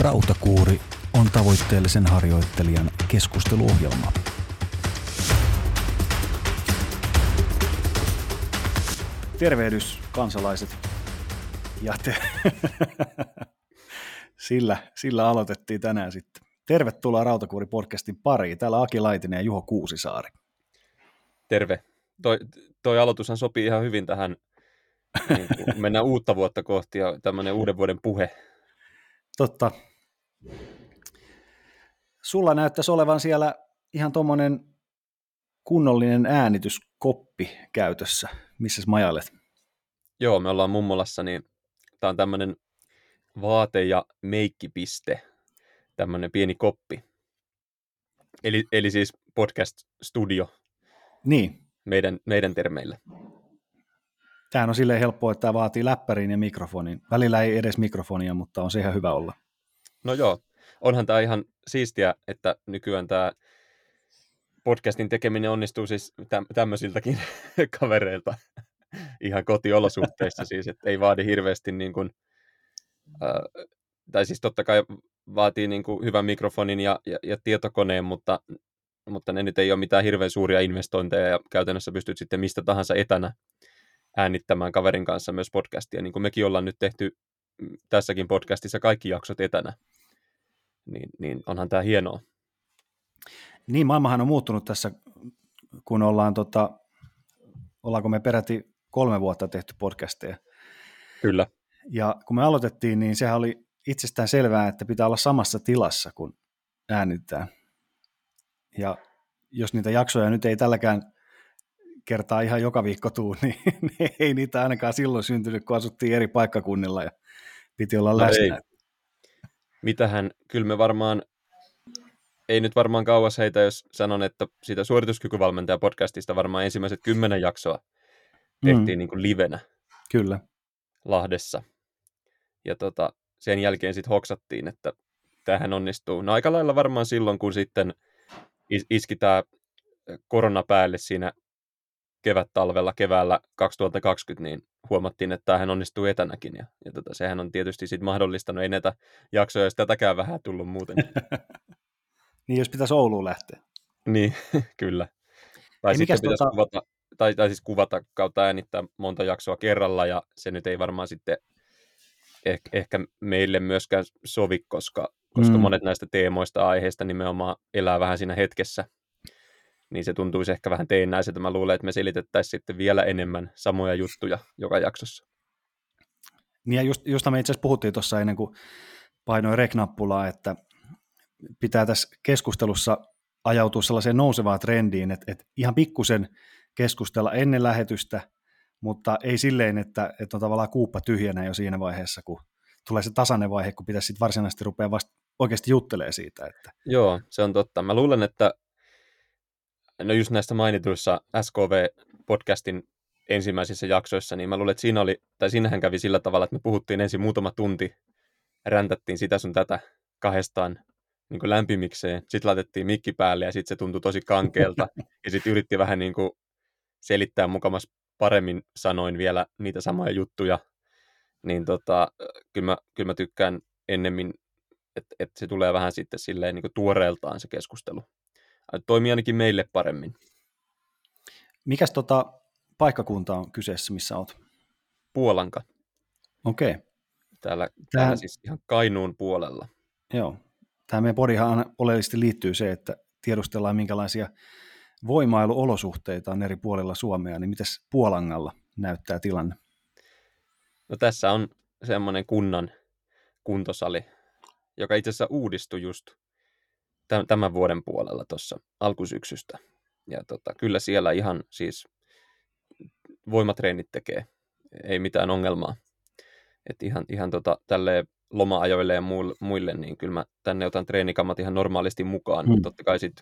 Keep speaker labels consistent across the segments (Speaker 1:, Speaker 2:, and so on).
Speaker 1: Rautakuuri on tavoitteellisen harjoittelijan keskusteluohjelma. Tervehdys kansalaiset. Ja te... sillä, sillä aloitettiin tänään sitten. Tervetuloa Rautakuuri-podcastin pariin. Täällä Aki Laitinen ja Juho Kuusisaari.
Speaker 2: Terve. Toi, toi aloitushan sopii ihan hyvin tähän, niin mennään uutta vuotta kohti ja tämmöinen uuden vuoden puhe.
Speaker 1: Totta. Sulla näyttäisi olevan siellä ihan tuommoinen kunnollinen äänityskoppi käytössä. Missä majailet?
Speaker 2: Joo, me ollaan mummolassa, niin tämä on tämmöinen vaate- ja meikkipiste, tämmöinen pieni koppi. Eli, eli siis podcast-studio
Speaker 1: Niin,
Speaker 2: meidän, meidän termeillä.
Speaker 1: tämähän on silleen helppoa, että tämä vaatii läppärin ja mikrofonin. Välillä ei edes mikrofonia, mutta on se ihan hyvä olla.
Speaker 2: No joo, onhan tämä ihan siistiä, että nykyään tämä podcastin tekeminen onnistuu siis täm- tämmöisiltäkin kavereilta ihan kotiolosuhteissa siis, että ei vaadi hirveästi niin kuin, äh, tai siis totta kai vaatii niin kuin hyvän mikrofonin ja, ja, ja tietokoneen, mutta, mutta ne nyt ei ole mitään hirveän suuria investointeja ja käytännössä pystyt sitten mistä tahansa etänä äänittämään kaverin kanssa myös podcastia, niin kuin mekin ollaan nyt tehty mm, tässäkin podcastissa kaikki jaksot etänä, niin, niin onhan tämä hienoa.
Speaker 1: Niin, maailmahan on muuttunut tässä, kun ollaan, tota, ollaanko me peräti kolme vuotta tehty podcasteja.
Speaker 2: Kyllä.
Speaker 1: Ja kun me aloitettiin, niin sehän oli itsestään selvää, että pitää olla samassa tilassa, kun äänitetään. Ja jos niitä jaksoja nyt ei tälläkään kertaa ihan joka viikko tuu, niin ei niitä ainakaan silloin syntynyt, kun asuttiin eri paikkakunnilla ja piti olla
Speaker 2: No
Speaker 1: läsnä.
Speaker 2: ei. Mitähän, kyllä me varmaan, ei nyt varmaan kauas heitä, jos sanon, että siitä suorituskykyvalmentaja podcastista varmaan ensimmäiset kymmenen jaksoa tehtiin mm. niin kuin livenä
Speaker 1: Kyllä.
Speaker 2: Lahdessa. Ja tota, sen jälkeen sitten hoksattiin, että tähän onnistuu. No aika lailla varmaan silloin, kun sitten is- iski tämä korona päälle siinä kevät-talvella keväällä 2020, niin huomattiin, että tämähän onnistuu etänäkin. Ja, ja tota, sehän on tietysti sitten mahdollistanut, ei näitä jaksoja, jos tätäkään vähän tullut muuten.
Speaker 1: Niin jos pitäisi Ouluun lähteä.
Speaker 2: niin, kyllä. Tai
Speaker 1: Ei,
Speaker 2: sitten pitäisi
Speaker 1: tota-
Speaker 2: kuvata, tai, tai siis kuvata kautta äänittää monta jaksoa kerralla, ja se nyt ei varmaan sitten eh, ehkä meille myöskään sovi, koska, koska
Speaker 1: Mm.
Speaker 2: monet näistä teemoista aiheista nimenomaan elää vähän siinä hetkessä. Niin se tuntuisi ehkä vähän teennäiseltä. Mä luulen, että me selitettäisiin sitten vielä enemmän samoja juttuja joka jaksossa.
Speaker 1: Niin ja just, josta me itse asiassa puhuttiin tuossa ennen kuin painoin rek-nappulaa, että pitää tässä keskustelussa ajautua sellaiseen nousevaan trendiin, että, että ihan pikkusen keskustella ennen lähetystä, mutta ei silleen, että, että on tavallaan kuuppa tyhjänä jo siinä vaiheessa, kun tulee se tasainen vaihe, kun pitäisi sitten varsinaisesti rupea vasta oikeasti juttelee siitä. Että,
Speaker 2: Joo, se on totta. Mä luulen, että no just näistä mainituissa SKV-podcastin ensimmäisissä jaksoissa, niin mä luulen, että siinä oli, tai siinähän kävi sillä tavalla, että me puhuttiin ensin muutama tunti, räntättiin sitä sun tätä kahdestaan niin kuin lämpimikseen, sitten laitettiin mikki päälle ja sitten se tuntui tosi kankeelta. Ja sitten yritti vähän niin kuin selittää mukamas paremmin sanoin vielä niitä samoja juttuja, niin tota, kyllä, mä, kyllä mä tykkään ennemmin, että, että se tulee vähän sitten silleen niin kuin tuoreeltaan se keskustelu. Toimii ainakin meille paremmin.
Speaker 1: mikäs tota paikkakunta on kyseessä, missä olet?
Speaker 2: Puolanka,
Speaker 1: Okei, okay.
Speaker 2: täällä,
Speaker 1: Tähän-
Speaker 2: täällä siis ihan Kainuun puolella.
Speaker 1: joo. Tämä meidän podihan oleellisesti liittyy se, että tiedustellaan minkälaisia voimailuolosuhteita on eri puolilla Suomea, niin mitäs Puolangalla näyttää tilanne?
Speaker 2: No tässä on semmoinen kunnan kuntosali, joka itse asiassa uudistui just tämän- vuoden puolella tuossa alkusyksystä. Ja tota, kyllä siellä ihan siis voimatreenit tekee, ei mitään ongelmaa. Et ihan, ihan tota, tälleen loma-ajoille ja muille, muille, niin kyllä mä tänne otan treenikammat ihan normaalisti mukaan.
Speaker 1: Mm.
Speaker 2: Totta kai sit,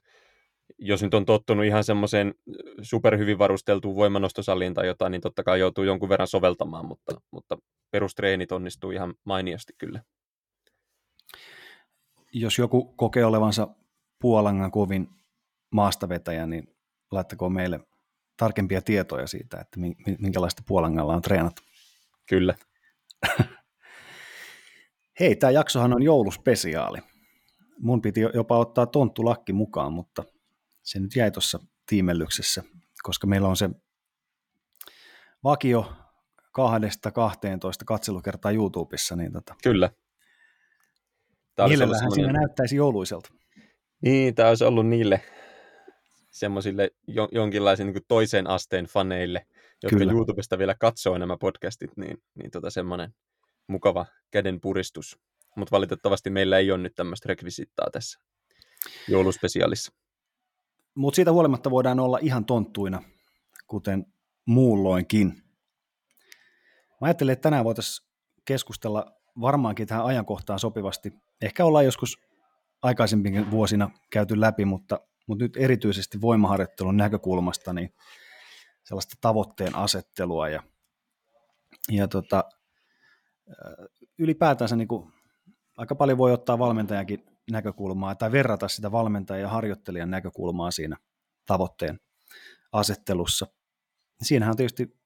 Speaker 2: jos nyt on tottunut ihan semmoiseen superhyvin varusteltuun voimanostosaliin tai jotain, niin totta kai joutuu jonkun verran soveltamaan, mutta, mutta perustreenit onnistuu ihan mainiosti kyllä.
Speaker 1: Jos joku kokee olevansa Puolangan kovin maastavetäjä, niin laittakoon meille tarkempia tietoja siitä, että minkälaista Puolangalla on treenattu.
Speaker 2: Kyllä.
Speaker 1: Hei, tämä jaksohan on jouluspesiaali. Mun piti jopa ottaa tonttulakki mukaan, mutta se nyt jäi tuossa tiimellyksessä, koska meillä on se vakio kahdesta 12 katselukertaa YouTubessa. Niin tota,
Speaker 2: Kyllä.
Speaker 1: Mielellähän semmoinen... siinä näyttäisi jouluiselta.
Speaker 2: Niin, tämä olisi ollut niille semmoisille jo, jonkinlaisen niin toisen asteen faneille, jotka Kyllä. YouTubesta vielä katsoo nämä podcastit, niin, niin tota semmoinen mukava käden puristus. Mutta valitettavasti meillä ei ole nyt tämmöistä rekvisittaa tässä jouluspesiaalissa.
Speaker 1: Mutta siitä huolimatta voidaan olla ihan tonttuina, kuten muulloinkin. Mä ajattelin, että tänään voitaisiin keskustella varmaankin tähän ajankohtaan sopivasti. Ehkä ollaan joskus aikaisemminkin vuosina käyty läpi, mutta, mutta nyt erityisesti voimaharjoittelun näkökulmasta niin sellaista tavoitteen asettelua ja, ja tota, ylipäätänsä niin kuin, aika paljon voi ottaa valmentajakin näkökulmaa tai verrata sitä valmentajan ja harjoittelijan näkökulmaa siinä tavoitteen asettelussa. Siinähän on tietysti,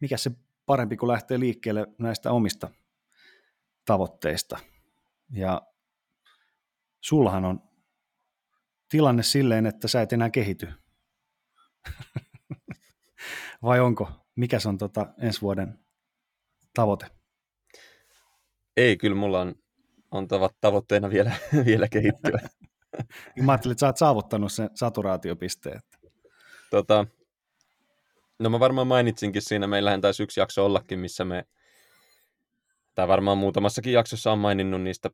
Speaker 1: mikä se parempi, kun lähtee liikkeelle näistä omista tavoitteista. Ja sullahan on tilanne silleen, että sä et enää kehity. Vai onko? Mikä se on tota ensi vuoden tavoite?
Speaker 2: Ei, kyllä mulla on, on tavoitteena vielä, vielä kehittyä.
Speaker 1: Mä ajattelin, että sä oot saavuttanut sen saturaatiopisteen.
Speaker 2: Tota, no mä varmaan mainitsinkin siinä, meillähän taisi yksi jakso ollakin, missä me, tai varmaan muutamassakin jaksossa on maininnut niistä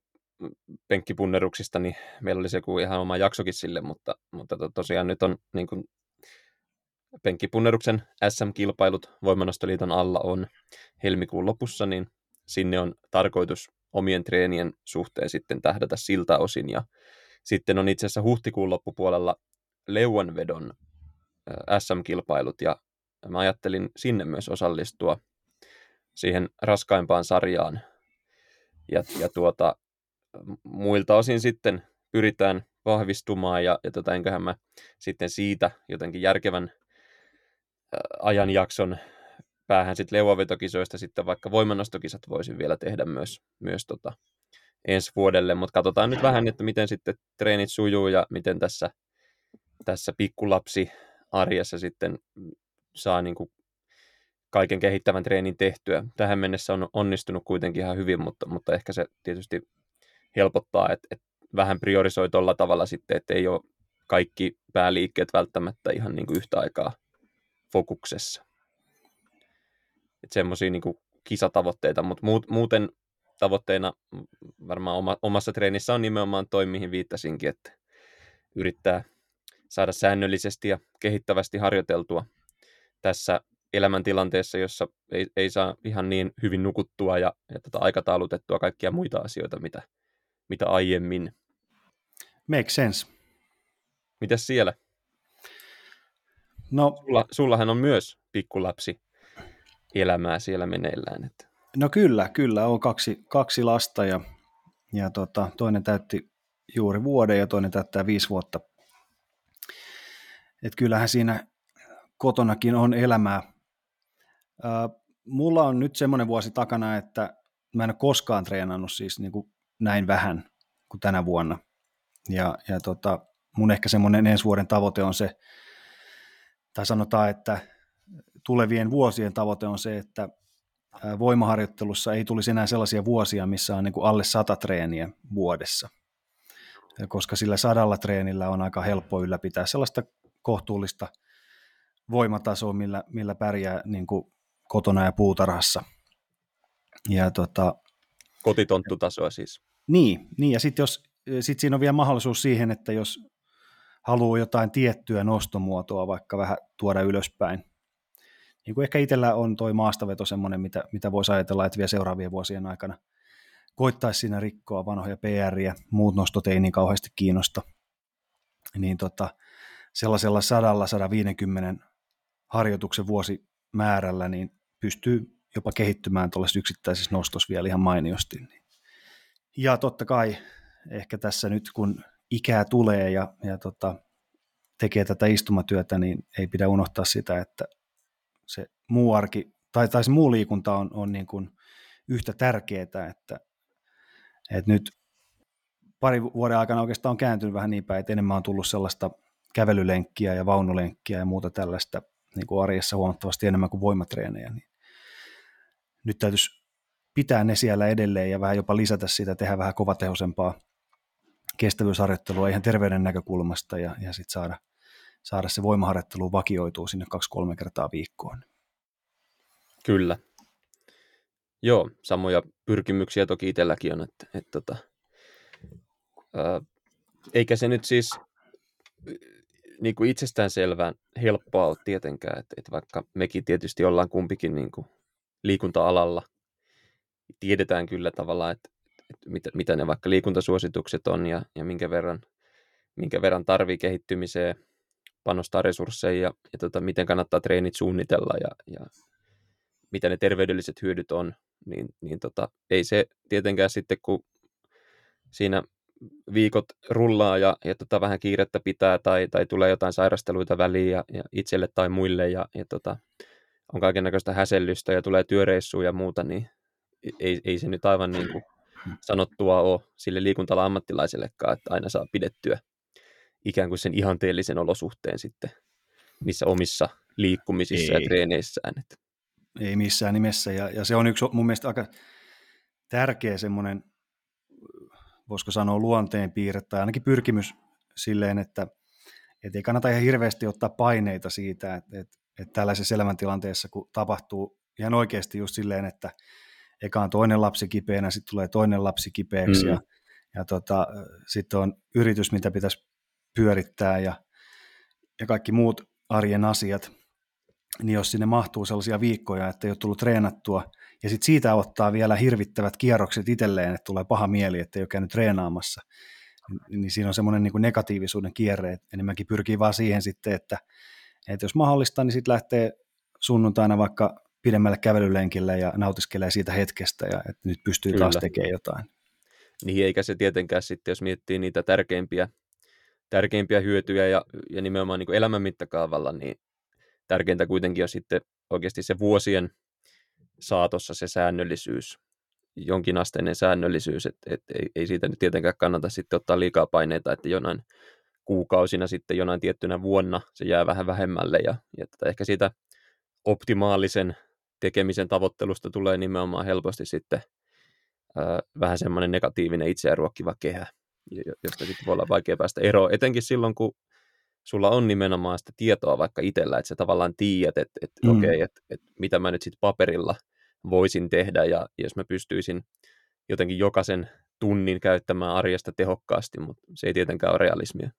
Speaker 2: penkkipunneruksista, niin meillä oli se kuin ihan oma jaksokin sille, mutta, mutta to, tosiaan nyt on niin kuin, penkkipunneruksen SM-kilpailut Voimanostoliiton alla on helmikuun lopussa, niin sinne on tarkoitus omien treenien suhteen sitten tähdätä siltä osin. Ja sitten on itse asiassa huhtikuun loppupuolella leuanvedon SM-kilpailut, ja mä ajattelin sinne myös osallistua siihen raskaimpaan sarjaan. Ja, ja tuota, muilta osin sitten pyritään vahvistumaan, ja, ja tota, enköhän mä sitten siitä jotenkin järkevän ajanjakson päähän sitten leuavetokisoista sitten vaikka voimannostokisat voisin vielä tehdä myös, myös tota ensi vuodelle, mutta katsotaan nyt vähän, että miten sitten treenit sujuu ja miten tässä, tässä pikkulapsi arjessa sitten saa niin kuin kaiken kehittävän treenin tehtyä. Tähän mennessä on onnistunut kuitenkin ihan hyvin, mutta, mutta ehkä se tietysti helpottaa, että, että vähän priorisoi tuolla tavalla sitten, että ei ole kaikki pääliikkeet välttämättä ihan niin kuin yhtä aikaa fokuksessa. Että semmoisia niin kisatavoitteita, mutta muuten tavoitteena varmaan oma, omassa treenissä on nimenomaan toi, mihin viittasinkin, että yrittää saada säännöllisesti ja kehittävästi harjoiteltua tässä elämäntilanteessa, jossa ei, ei saa ihan niin hyvin nukuttua ja, ja tota aikataulutettua kaikkia muita asioita, mitä, mitä aiemmin.
Speaker 1: Make sense.
Speaker 2: Mitäs siellä?
Speaker 1: No,
Speaker 2: Sulla, sullahan on myös pikkulapsi elämää siellä meneillään. Että.
Speaker 1: No kyllä, kyllä. On kaksi, kaksi lasta ja, ja tota, toinen täytti juuri vuoden ja toinen täyttää viisi vuotta. Et kyllähän siinä kotonakin on elämää. Ää, mulla on nyt semmoinen vuosi takana, että mä en ole koskaan treenannut siis niin kuin näin vähän kuin tänä vuonna. Ja, ja tota, mun ehkä semmoinen ensi vuoden tavoite on se, tai sanotaan, että tulevien vuosien tavoite on se, että voimaharjoittelussa ei tulisi enää sellaisia vuosia, missä on niin kuin alle sata treeniä vuodessa. Koska sillä sadalla treenillä on aika helppo ylläpitää sellaista kohtuullista voimatasoa, millä, millä pärjää niin kuin kotona ja puutarhassa. Ja tota,
Speaker 2: Kotitonttutasoa siis.
Speaker 1: Niin, niin ja sitten jos sit siinä on vielä mahdollisuus siihen, että jos haluaa jotain tiettyä nostomuotoa vaikka vähän tuoda ylöspäin, niin kuin ehkä itsellä on toi maastaveto semmoinen, mitä, mitä voisi ajatella, että vielä seuraavien vuosien aikana koittaisi siinä rikkoa vanhoja PR ja muut nostot ei niin kauheasti kiinnosta. Niin tota, sellaisella 100-150 harjoituksen vuosimäärällä niin pystyy jopa kehittymään tuollaisessa yksittäisessä nostossa vielä ihan mainiosti. Ja totta kai ehkä tässä nyt kun ikää tulee ja, ja tota, tekee tätä istumatyötä, niin ei pidä unohtaa sitä, että se muu arki, tai, tai se muu liikunta on, on niin kuin yhtä tärkeää, että Et nyt pari vuoden aikana oikeastaan on kääntynyt vähän niin päin, että enemmän on tullut sellaista kävelylenkkiä ja vaunulenkkiä ja muuta tällaista niin kuin arjessa huomattavasti enemmän kuin voimatreenejä. Niin nyt täytyisi pitää ne siellä edelleen ja vähän jopa lisätä sitä, tehdä vähän kovatehoisempaa kestävyysharjoittelua ihan terveyden näkökulmasta ja, ja sitten saada, saada se voimaharjoittelu vakioituu sinne kaksi-kolme kertaa viikkoon.
Speaker 2: Kyllä. Joo, samoja pyrkimyksiä toki itselläkin on, että, että, että tota, ää, eikä se nyt siis niin kuin itsestäänselvään helppoa ole tietenkään, että, että vaikka mekin tietysti ollaan kumpikin niin kuin liikunta-alalla, tiedetään kyllä tavallaan, että, että mitä, mitä ne vaikka liikuntasuositukset on ja, ja minkä verran, minkä verran tarvii kehittymiseen, panostaa resursseja ja, ja tota, miten kannattaa treenit suunnitella ja, ja mitä ne terveydelliset hyödyt on, niin, niin tota, ei se tietenkään sitten, kun siinä viikot rullaa ja, ja tota, vähän kiirettä pitää tai, tai tulee jotain sairasteluita väliin ja, ja itselle tai muille ja, ja tota, on kaiken näköistä häsellystä ja tulee työreissuja ja muuta, niin ei, ei se nyt aivan niin kuin sanottua ole sille liikuntala ammattilaisellekaan, että aina saa pidettyä ikään kuin sen ihanteellisen olosuhteen sitten niissä omissa liikkumisissa ei. ja treeneissään. Että.
Speaker 1: Ei missään nimessä, ja, ja se on yksi mun mielestä aika tärkeä semmoinen, voisiko sanoa luonteenpiirre, tai ainakin pyrkimys silleen, että et ei kannata ihan hirveästi ottaa paineita siitä, että, että, että tällaisessa elämäntilanteessa, kun tapahtuu ihan oikeasti just silleen, että eka on toinen lapsi kipeänä, sitten tulee toinen lapsi kipeäksi, mm. ja, ja tota, sitten on yritys, mitä pitäisi pyörittää, ja, ja kaikki muut arjen asiat, niin jos sinne mahtuu sellaisia viikkoja, että ei ole tullut treenattua, ja sitten siitä ottaa vielä hirvittävät kierrokset itselleen, että tulee paha mieli, että ei ole käynyt treenaamassa, niin, niin siinä on semmoinen niin negatiivisuuden kierre, että enemmänkin pyrkii vaan siihen sitten, että, että jos mahdollista, niin sitten lähtee sunnuntaina vaikka pidemmälle kävelylenkille ja nautiskelee siitä hetkestä, ja että nyt pystyy Kyllä. taas tekemään jotain.
Speaker 2: Niin, eikä se tietenkään sitten, jos miettii niitä tärkeimpiä, tärkeimpiä hyötyjä ja, ja nimenomaan niin elämän mittakaavalla, niin tärkeintä kuitenkin on sitten oikeasti se vuosien saatossa se säännöllisyys, jonkinasteinen säännöllisyys, että et, ei, ei siitä nyt tietenkään kannata sitten ottaa liikaa paineita, että jonain kuukausina sitten jonain tiettynä vuonna se jää vähän vähemmälle ja, ja tätä ehkä siitä optimaalisen tekemisen tavoittelusta tulee nimenomaan helposti sitten ää, vähän semmoinen negatiivinen itseään ruokkiva kehä, josta sitten voi olla vaikea päästä eroon, etenkin silloin, kun sulla on nimenomaan sitä tietoa vaikka itsellä, että sä tavallaan tiedät, että, että mm. okei, okay, että, että mitä mä nyt sitten paperilla voisin tehdä, ja jos mä pystyisin jotenkin jokaisen tunnin käyttämään arjesta tehokkaasti, mutta se ei tietenkään ole realismia.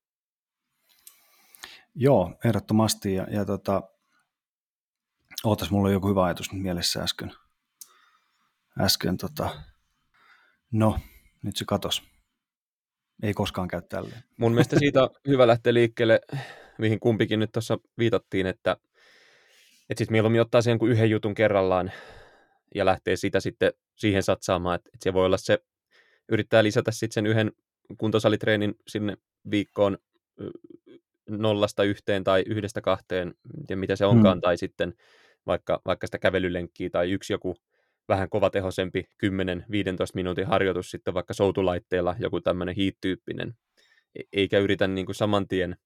Speaker 1: Joo, ehdottomasti, ja, ja tota, ootas, mulla on joku hyvä ajatus nyt mielessä äsken. Äsken, tota, no, nyt se katos ei koskaan käy tälleen.
Speaker 2: Mun mielestä siitä on hyvä lähteä liikkeelle, mihin kumpikin nyt tuossa viitattiin, että, että sitten mieluummin ottaa sen kuin yhden jutun kerrallaan ja lähtee sitä sitten siihen satsaamaan, että, että se voi olla se, yrittää lisätä sitten sen yhden kuntosalitreenin sinne viikkoon nollasta yhteen tai yhdestä kahteen, ja mitä se onkaan, hmm. tai sitten vaikka, vaikka sitä kävelylenkkiä tai yksi joku vähän kovatehoisempi 10-15 minuutin harjoitus sitten vaikka soutulaitteella, joku tämmöinen hiittyyppinen, e-, eikä yritä niin kuin saman tien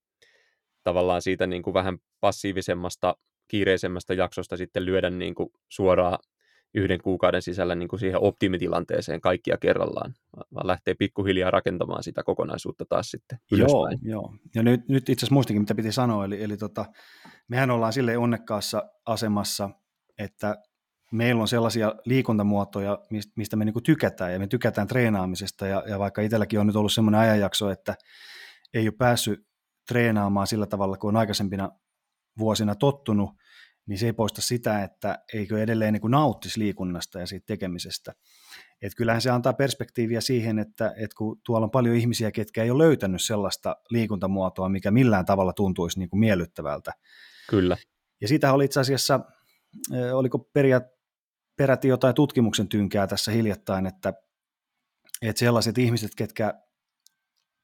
Speaker 2: tavallaan siitä niin kuin vähän passiivisemmasta, kiireisemmästä jaksosta sitten lyödä niin kuin suoraan yhden kuukauden sisällä niin kuin siihen optimitilanteeseen kaikkia kerrallaan, vaan lähtee pikkuhiljaa rakentamaan sitä kokonaisuutta taas sitten ylöspäin.
Speaker 1: Joo, joo. ja nyt, nyt itse asiassa muistakin, mitä piti sanoa, eli, eli tota, mehän ollaan sille onnekkaassa asemassa, että meillä on sellaisia liikuntamuotoja, mistä me niinku tykätään, ja me tykätään treenaamisesta, ja, ja vaikka itselläkin on nyt ollut semmoinen ajanjakso, että ei ole päässyt treenaamaan sillä tavalla, kuin on aikaisempina vuosina tottunut, niin se ei poista sitä, että eikö edelleen niin nauttisi liikunnasta ja siitä tekemisestä. Et kyllähän se antaa perspektiiviä siihen, että, että kun tuolla on paljon ihmisiä, ketkä ei ole löytänyt sellaista liikuntamuotoa, mikä millään tavalla tuntuisi niin kuin miellyttävältä.
Speaker 2: Kyllä.
Speaker 1: Ja siitä oli itse asiassa, oliko periaat, peräti jotain tutkimuksen tynkää tässä hiljattain, että, että sellaiset ihmiset, ketkä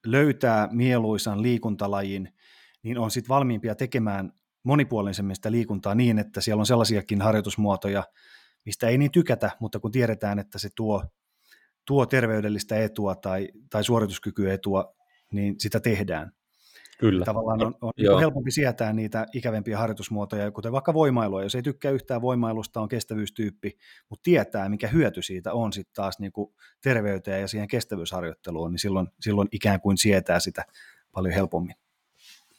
Speaker 1: löytää mieluisan liikuntalajin, niin on sitten valmiimpia tekemään monipuolisemmin sitä liikuntaa niin, että siellä on sellaisiakin harjoitusmuotoja, mistä ei niin tykätä, mutta kun tiedetään, että se tuo, tuo terveydellistä etua tai, tai suorituskykyetua, niin sitä tehdään.
Speaker 2: Kyllä.
Speaker 1: Tavallaan on, on helpompi sietää niitä ikävempiä harjoitusmuotoja, kuten vaikka voimailua. Jos ei tykkää yhtään voimailusta, on kestävyystyyppi, mutta tietää, mikä hyöty siitä on sitten taas niin kuin terveyteen ja siihen kestävyysharjoitteluun, niin silloin, silloin ikään kuin sietää sitä paljon helpommin.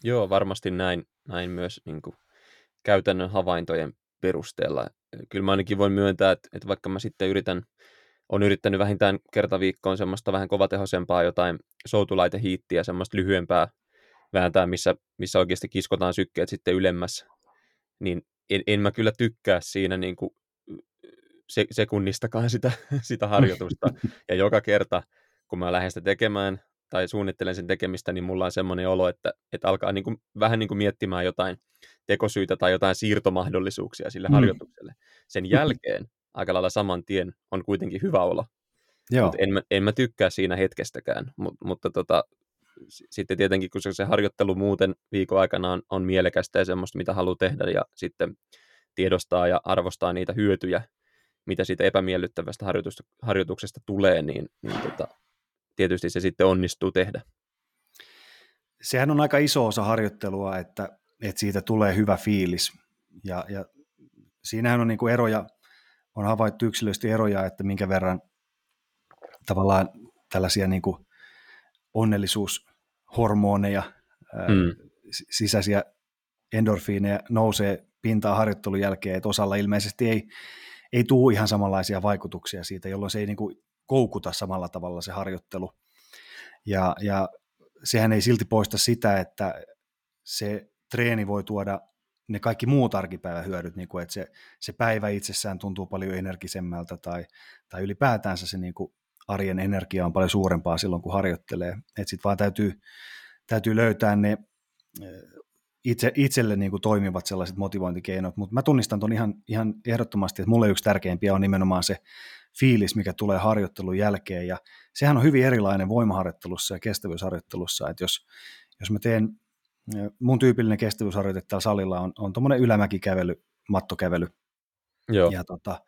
Speaker 2: Joo, varmasti näin, näin myös niin kuin käytännön havaintojen perusteella. Kyllä mä ainakin voin myöntää, että, että vaikka mä sitten yritän, on yrittänyt vähintään kerta viikkoon semmoista vähän kovatehoisempaa jotain soutulaitehiittiä, semmoista lyhyempää vääntää, missä, missä oikeasti kiskotaan sykkeet sitten ylemmäs, niin en, en mä kyllä tykkää siinä niin kuin se, sekunnistakaan sitä, sitä harjoitusta. Ja joka kerta, kun mä lähden sitä tekemään tai suunnittelen sen tekemistä, niin mulla on semmoinen olo, että, että alkaa niin kuin, vähän niin kuin miettimään jotain tekosyitä tai jotain siirtomahdollisuuksia sille mm. harjoitukselle. Sen jälkeen aika lailla saman tien on kuitenkin hyvä olo. Joo. en, mä, en mä tykkää siinä hetkestäkään, Mut, mutta tota, sitten tietenkin, kun se harjoittelu muuten viikon aikana on, on mielekästä ja semmoista, mitä haluaa tehdä, ja sitten tiedostaa ja arvostaa niitä hyötyjä, mitä siitä epämiellyttävästä harjoituksesta tulee, niin, niin tota, tietysti se sitten onnistuu tehdä.
Speaker 1: Sehän on aika iso osa harjoittelua, että, että siitä tulee hyvä fiilis. Ja, ja siinähän on niin kuin eroja, on havaittu yksilöisesti eroja, että minkä verran tavallaan tällaisia niin kuin onnellisuushormoneja, mm. sisäisiä endorfiineja nousee pintaan harjoittelun jälkeen, että osalla ilmeisesti ei, ei tule ihan samanlaisia vaikutuksia siitä, jolloin se ei niin kuin koukuta samalla tavalla se harjoittelu. Ja, ja sehän ei silti poista sitä, että se treeni voi tuoda ne kaikki muut arkipäivän hyödyt, niin kuin, että se, se päivä itsessään tuntuu paljon energisemmältä tai, tai ylipäätänsä se niin kuin arjen energia on paljon suurempaa silloin, kun harjoittelee. Että sitten vaan täytyy, täytyy löytää ne eh, itse, itselle niin kuin toimivat sellaiset motivointikeinot, mutta mä tunnistan tuon ihan, ihan ehdottomasti, että mulle yksi tärkeimpiä on nimenomaan se fiilis, mikä tulee harjoittelun jälkeen, ja sehän on hyvin erilainen voimaharjoittelussa ja kestävyysharjoittelussa, että jos, jos mä teen, mun tyypillinen kestävyysharjoite täällä salilla on, on tuommoinen ylämäkikävely, mattokävely, Joo. ja tota,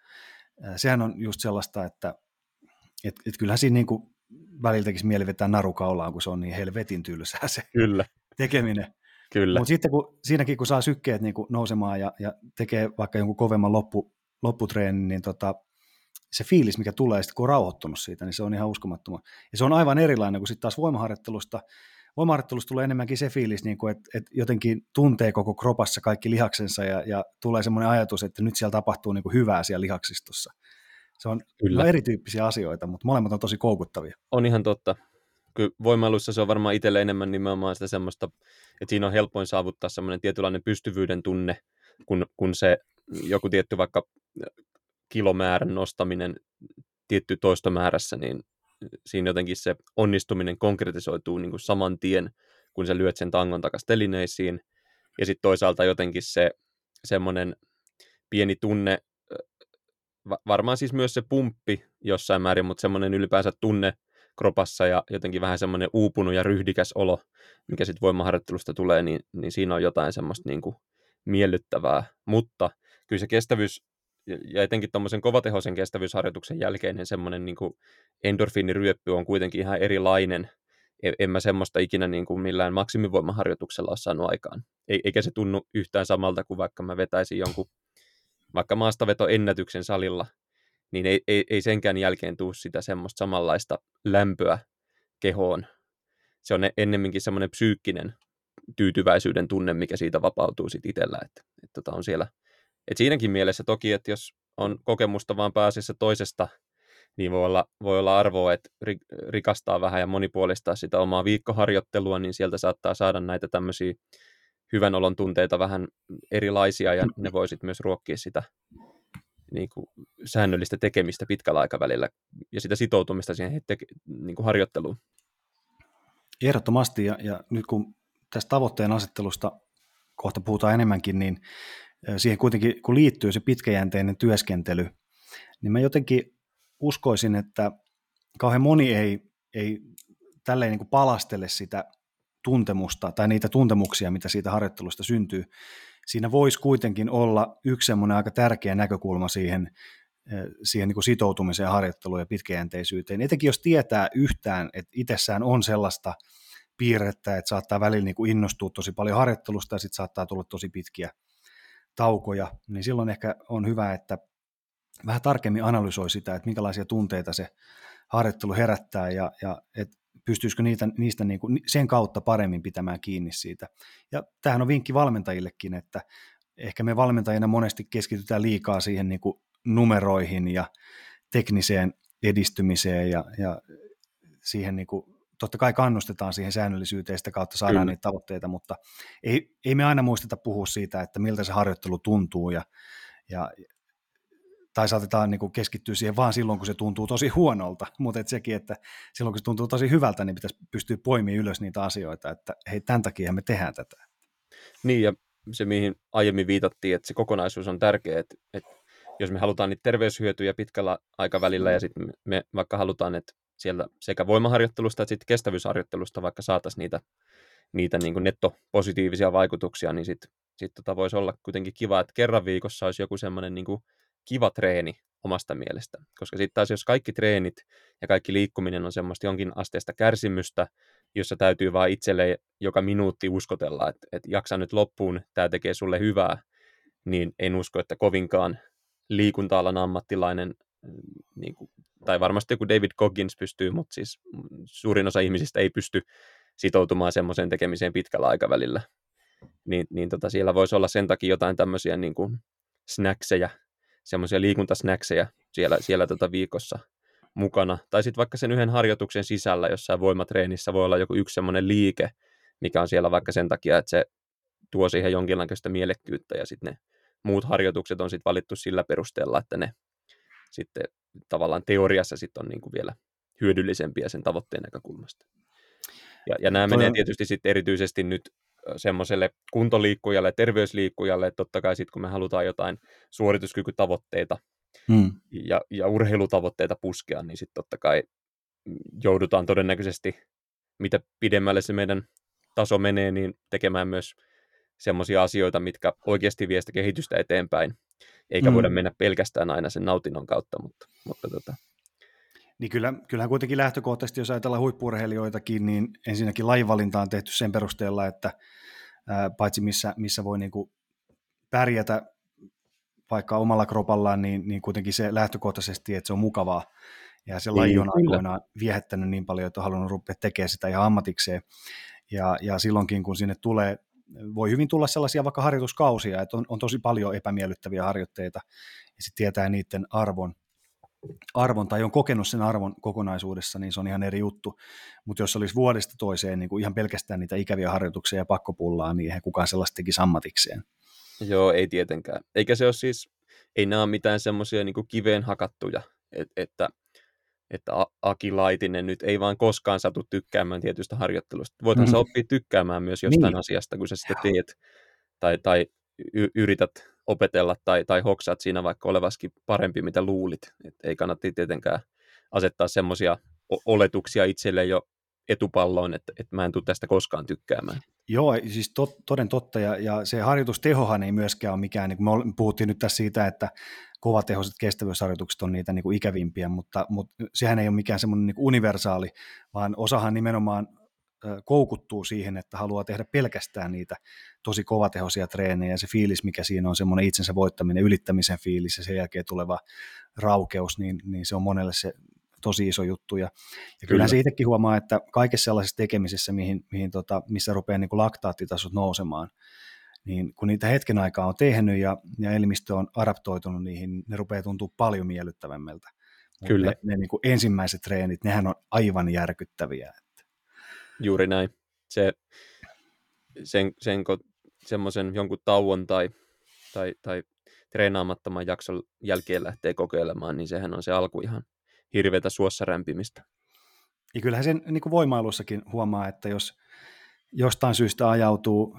Speaker 1: eh, sehän on just sellaista, että et, et kyllähän siinä niin kuin väliltäkin mieli vetää narukaulaan, kun se on niin helvetin tylsää se
Speaker 2: Kyllä.
Speaker 1: tekeminen.
Speaker 2: Kyllä.
Speaker 1: Mutta sitten kun, siinäkin, kun saa sykkeet niin kuin nousemaan ja, ja tekee vaikka jonkun kovemman loppu, lopputreenin, niin tota, se fiilis, mikä tulee sitten, kun on rauhoittunut siitä, niin se on ihan uskomattoman. Ja se on aivan erilainen kuin sitten taas voimaharjoittelusta. Voimaharjoittelusta tulee enemmänkin se fiilis, niin kuin, että, että jotenkin tuntee koko kropassa kaikki lihaksensa ja, ja tulee semmoinen ajatus, että nyt siellä tapahtuu niin kuin hyvää siellä lihaksistossa. Se on Kyllä. erityyppisiä asioita, mutta molemmat on tosi koukuttavia.
Speaker 2: On ihan totta. Kyllä voimailussa se on varmaan itselle enemmän nimenomaan sitä semmoista, että siinä on helpoin saavuttaa semmoinen tietynlainen pystyvyyden tunne, kun, kun se joku tietty vaikka kilomäärän nostaminen tietty toistomäärässä, niin siinä jotenkin se onnistuminen konkretisoituu niin kuin saman tien, kun sä lyöt sen tangon takaisin telineisiin. Ja sitten toisaalta jotenkin se semmoinen pieni tunne varmaan siis myös se pumppi jossain määrin, mutta semmoinen ylipäänsä tunne kropassa ja jotenkin vähän semmoinen uupunut ja ryhdikäs olo, mikä sitten voimaharjoittelusta tulee, niin, niin siinä on jotain semmoista niin kuin miellyttävää. Mutta kyllä se kestävyys, ja etenkin tuommoisen kovatehoisen kestävyysharjoituksen jälkeinen semmoinen niin kuin endorfiiniryöppy on kuitenkin ihan erilainen. E, en mä semmoista ikinä niin kuin millään maksimivoimaharjoituksella ole saanut aikaan. Eikä se tunnu yhtään samalta kuin vaikka mä vetäisin jonkun vaikka maastavetoennätyksen salilla, niin ei, ei, ei senkään jälkeen tule sitä semmoista samanlaista lämpöä kehoon. Se on ennemminkin semmoinen psyykkinen tyytyväisyyden tunne, mikä siitä vapautuu sitten itsellä, että, että tota on siellä. Et siinäkin mielessä toki, että jos on kokemusta vaan pääasiassa toisesta, niin voi olla, voi olla arvoa, että rikastaa vähän ja monipuolistaa sitä omaa viikkoharjoittelua, niin sieltä saattaa saada näitä tämmöisiä hyvän olon tunteita vähän erilaisia ja ne voisit myös ruokkia sitä niin kuin säännöllistä tekemistä pitkällä aikavälillä ja sitä sitoutumista siihen teke, niin kuin harjoitteluun.
Speaker 1: Ehdottomasti ja, ja nyt kun tästä tavoitteen asettelusta kohta puhutaan enemmänkin, niin siihen kuitenkin kun liittyy se pitkäjänteinen työskentely, niin mä jotenkin uskoisin, että kauhean moni ei, ei tälleen niin kuin palastele sitä tuntemusta tai niitä tuntemuksia, mitä siitä harjoittelusta syntyy. Siinä voisi kuitenkin olla yksi semmoinen aika tärkeä näkökulma siihen siihen niin kuin sitoutumiseen, harjoitteluun ja pitkäjänteisyyteen. Etenkin jos tietää yhtään, että itsessään on sellaista piirrettä, että saattaa välillä niin kuin innostua tosi paljon harjoittelusta ja sitten saattaa tulla tosi pitkiä taukoja, niin silloin ehkä on hyvä, että vähän tarkemmin analysoi sitä, että minkälaisia tunteita se harjoittelu herättää ja, ja että pystyisikö niitä, niistä niin kuin sen kautta paremmin pitämään kiinni siitä. Ja tämähän on vinkki valmentajillekin, että ehkä me valmentajina monesti keskitytään liikaa siihen niin kuin numeroihin ja tekniseen edistymiseen ja, ja siihen niin kuin, totta kai kannustetaan siihen säännöllisyyteen sitä kautta saadaan Kyllä. niitä tavoitteita, mutta ei, ei me aina muisteta puhua siitä, että miltä se harjoittelu tuntuu ja, ja tai saatetaan niin kuin keskittyä siihen vaan silloin, kun se tuntuu tosi huonolta, mutta et sekin, että silloin kun se tuntuu tosi hyvältä, niin pitäisi pystyä poimimaan ylös niitä asioita, että hei, tämän takia me tehdään tätä.
Speaker 2: Niin, ja se mihin aiemmin viitattiin, että se kokonaisuus on tärkeä, että, että jos me halutaan niitä terveyshyötyjä pitkällä aikavälillä ja sitten me vaikka halutaan, että sieltä sekä voimaharjoittelusta että sitten kestävyysharjoittelusta vaikka saataisiin niitä, niitä niin kuin nettopositiivisia vaikutuksia, niin sitten sit tota voisi olla kuitenkin kiva, että kerran viikossa olisi joku semmoinen niin kiva treeni omasta mielestä. Koska sitten taas jos kaikki treenit ja kaikki liikkuminen on semmoista jonkin asteesta kärsimystä, jossa täytyy vaan itselle joka minuutti uskotella, että, että jaksa nyt loppuun, tämä tekee sulle hyvää, niin en usko, että kovinkaan liikunta-alan ammattilainen, mm, niin kuin, tai varmasti joku David Goggins pystyy, mutta siis suurin osa ihmisistä ei pysty sitoutumaan semmoiseen tekemiseen pitkällä aikavälillä. Niin, niin tota, siellä voisi olla sen takia jotain tämmöisiä niin kuin snackseja, semmoisia liikuntasnäksejä siellä, siellä tota viikossa mukana. Tai sitten vaikka sen yhden harjoituksen sisällä jossain voimatreenissä voi olla joku yksi semmoinen liike, mikä on siellä vaikka sen takia, että se tuo siihen jonkinlaista mielekkyyttä ja sitten ne muut harjoitukset on sitten valittu sillä perusteella, että ne sitten tavallaan teoriassa sitten on niin kuin vielä hyödyllisempiä sen tavoitteen näkökulmasta. Ja, ja nämä menee tietysti sitten erityisesti nyt semmoiselle kuntoliikkujalle, terveysliikkujalle, että totta kai sitten kun me halutaan jotain suorituskykytavoitteita hmm. ja, ja urheilutavoitteita puskea, niin sitten totta kai joudutaan todennäköisesti, mitä pidemmälle se meidän taso menee, niin tekemään myös semmoisia asioita, mitkä oikeasti vie sitä kehitystä eteenpäin, eikä mm. voida mennä pelkästään aina sen nautinnon kautta, mutta, mutta tota.
Speaker 1: Niin kyllä, kyllähän kuitenkin lähtökohtaisesti, jos ajatellaan huippurheilijoitakin, niin ensinnäkin lajivalinta on tehty sen perusteella, että ää, paitsi missä, missä voi niin kuin pärjätä vaikka omalla kropallaan, niin, niin kuitenkin se lähtökohtaisesti, että se on mukavaa. Ja se laji niin, on aikoinaan viehättänyt niin paljon, että on halunnut rupea tekemään sitä ihan ammatikseen. Ja, ja silloinkin, kun sinne tulee voi hyvin tulla sellaisia vaikka harjoituskausia, että on, on tosi paljon epämiellyttäviä harjoitteita ja sitten tietää niiden arvon, arvon tai on kokenut sen arvon kokonaisuudessa, niin se on ihan eri juttu. Mutta jos olisi vuodesta toiseen niin kuin ihan pelkästään niitä ikäviä harjoituksia ja pakkopullaa, niin eihän kukaan sellaista tekisi ammatikseen.
Speaker 2: Joo, ei tietenkään. Eikä se ole siis, ei nämä ole mitään semmoisia niin kiveen hakattuja, et, että että Aki Laitinen nyt ei vaan koskaan satu tykkäämään tietystä harjoittelusta. Voithan mm. sä oppia tykkäämään myös jostain niin. asiasta, kun sä sitten teet tai, tai y- yrität opetella tai, tai hoksaat siinä vaikka olevaskin parempi, mitä luulit. Et ei kannata tietenkään asettaa semmoisia oletuksia itselle jo etupalloon, että, että mä en tule tästä koskaan tykkäämään.
Speaker 1: Joo, siis tot, toden totta, ja, ja se harjoitustehohan ei myöskään ole mikään, niin kuin me puhuttiin nyt tässä siitä, että kovatehoiset kestävyysharjoitukset on niitä niin kuin ikävimpiä, mutta, mutta sehän ei ole mikään semmoinen niin universaali, vaan osahan nimenomaan koukuttuu siihen, että haluaa tehdä pelkästään niitä tosi kovatehoisia treenejä, ja se fiilis, mikä siinä on, semmoinen itsensä voittaminen, ylittämisen fiilis, ja sen jälkeen tuleva raukeus, niin, niin se on monelle se tosi iso juttu. Ja, ja kyllä se itsekin huomaa, että kaikessa sellaisessa tekemisessä, mihin, mihin tota, missä rupeaa niin kuin laktaattitasot nousemaan, niin kun niitä hetken aikaa on tehnyt ja, ja elimistö on adaptoitunut niihin, ne rupeaa tuntua paljon miellyttävämmältä.
Speaker 2: Kyllä.
Speaker 1: Ne, ne niin kuin ensimmäiset treenit, nehän on aivan järkyttäviä.
Speaker 2: Juuri näin. Se, sen, sen semmoisen jonkun tauon tai, tai, tai treenaamattoman jakson jälkeen lähtee kokeilemaan, niin sehän on se alku ihan hirveätä suossa rämpimistä.
Speaker 1: Ja kyllähän sen niin kuin voimailussakin huomaa, että jos jostain syystä ajautuu,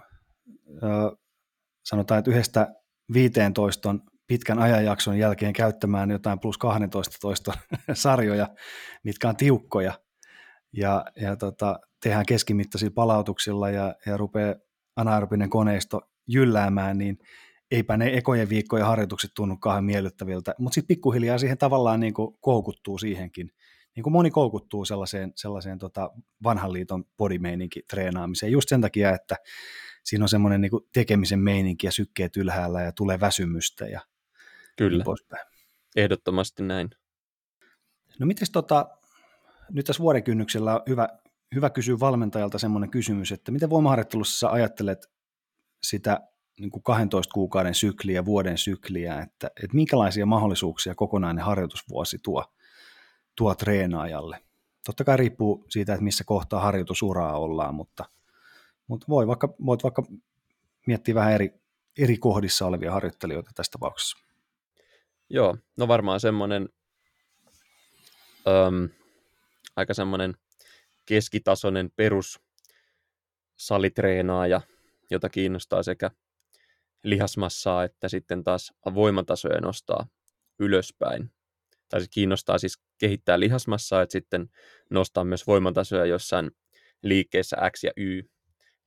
Speaker 1: sanotaan, että yhdestä 15 pitkän ajanjakson jälkeen käyttämään jotain plus 12 toista sarjoja, mitkä on tiukkoja, ja, ja tota, tehdään keskimittaisilla palautuksilla ja, ja rupeaa anaerobinen koneisto jylläämään, niin eipä ne ekojen viikkojen harjoitukset tunnu kauhean miellyttäviltä, mutta sitten pikkuhiljaa siihen tavallaan niin kuin koukuttuu siihenkin. Niin kuin moni koukuttuu sellaiseen, sellaiseen tota vanhan liiton treenaamiseen just sen takia, että siinä on semmoinen niin tekemisen meininki ja sykkeet ylhäällä ja tulee väsymystä ja
Speaker 2: Kyllä, niin ehdottomasti näin.
Speaker 1: No mites tota, nyt tässä vuodenkynnyksellä on hyvä, hyvä kysyä valmentajalta semmoinen kysymys, että miten voimaharjoittelussa ajattelet sitä niin kuin 12 kuukauden sykliä, vuoden sykliä, että, että minkälaisia mahdollisuuksia kokonainen harjoitusvuosi tuo, tuo treenaajalle. Totta kai riippuu siitä, että missä kohtaa harjoitusuraa ollaan, mutta, mutta voi vaikka, voit vaikka miettiä vähän eri, eri kohdissa olevia harjoittelijoita tässä tapauksessa.
Speaker 2: Joo, no varmaan semmoinen öm, aika semmoinen keskitasoinen perus salitreenaaja, jota kiinnostaa sekä lihasmassaa että sitten taas voimatasoja nostaa ylöspäin. Tai se kiinnostaa siis kehittää lihasmassaa, että sitten nostaa myös voimatasoja jossain liikkeessä X ja Y,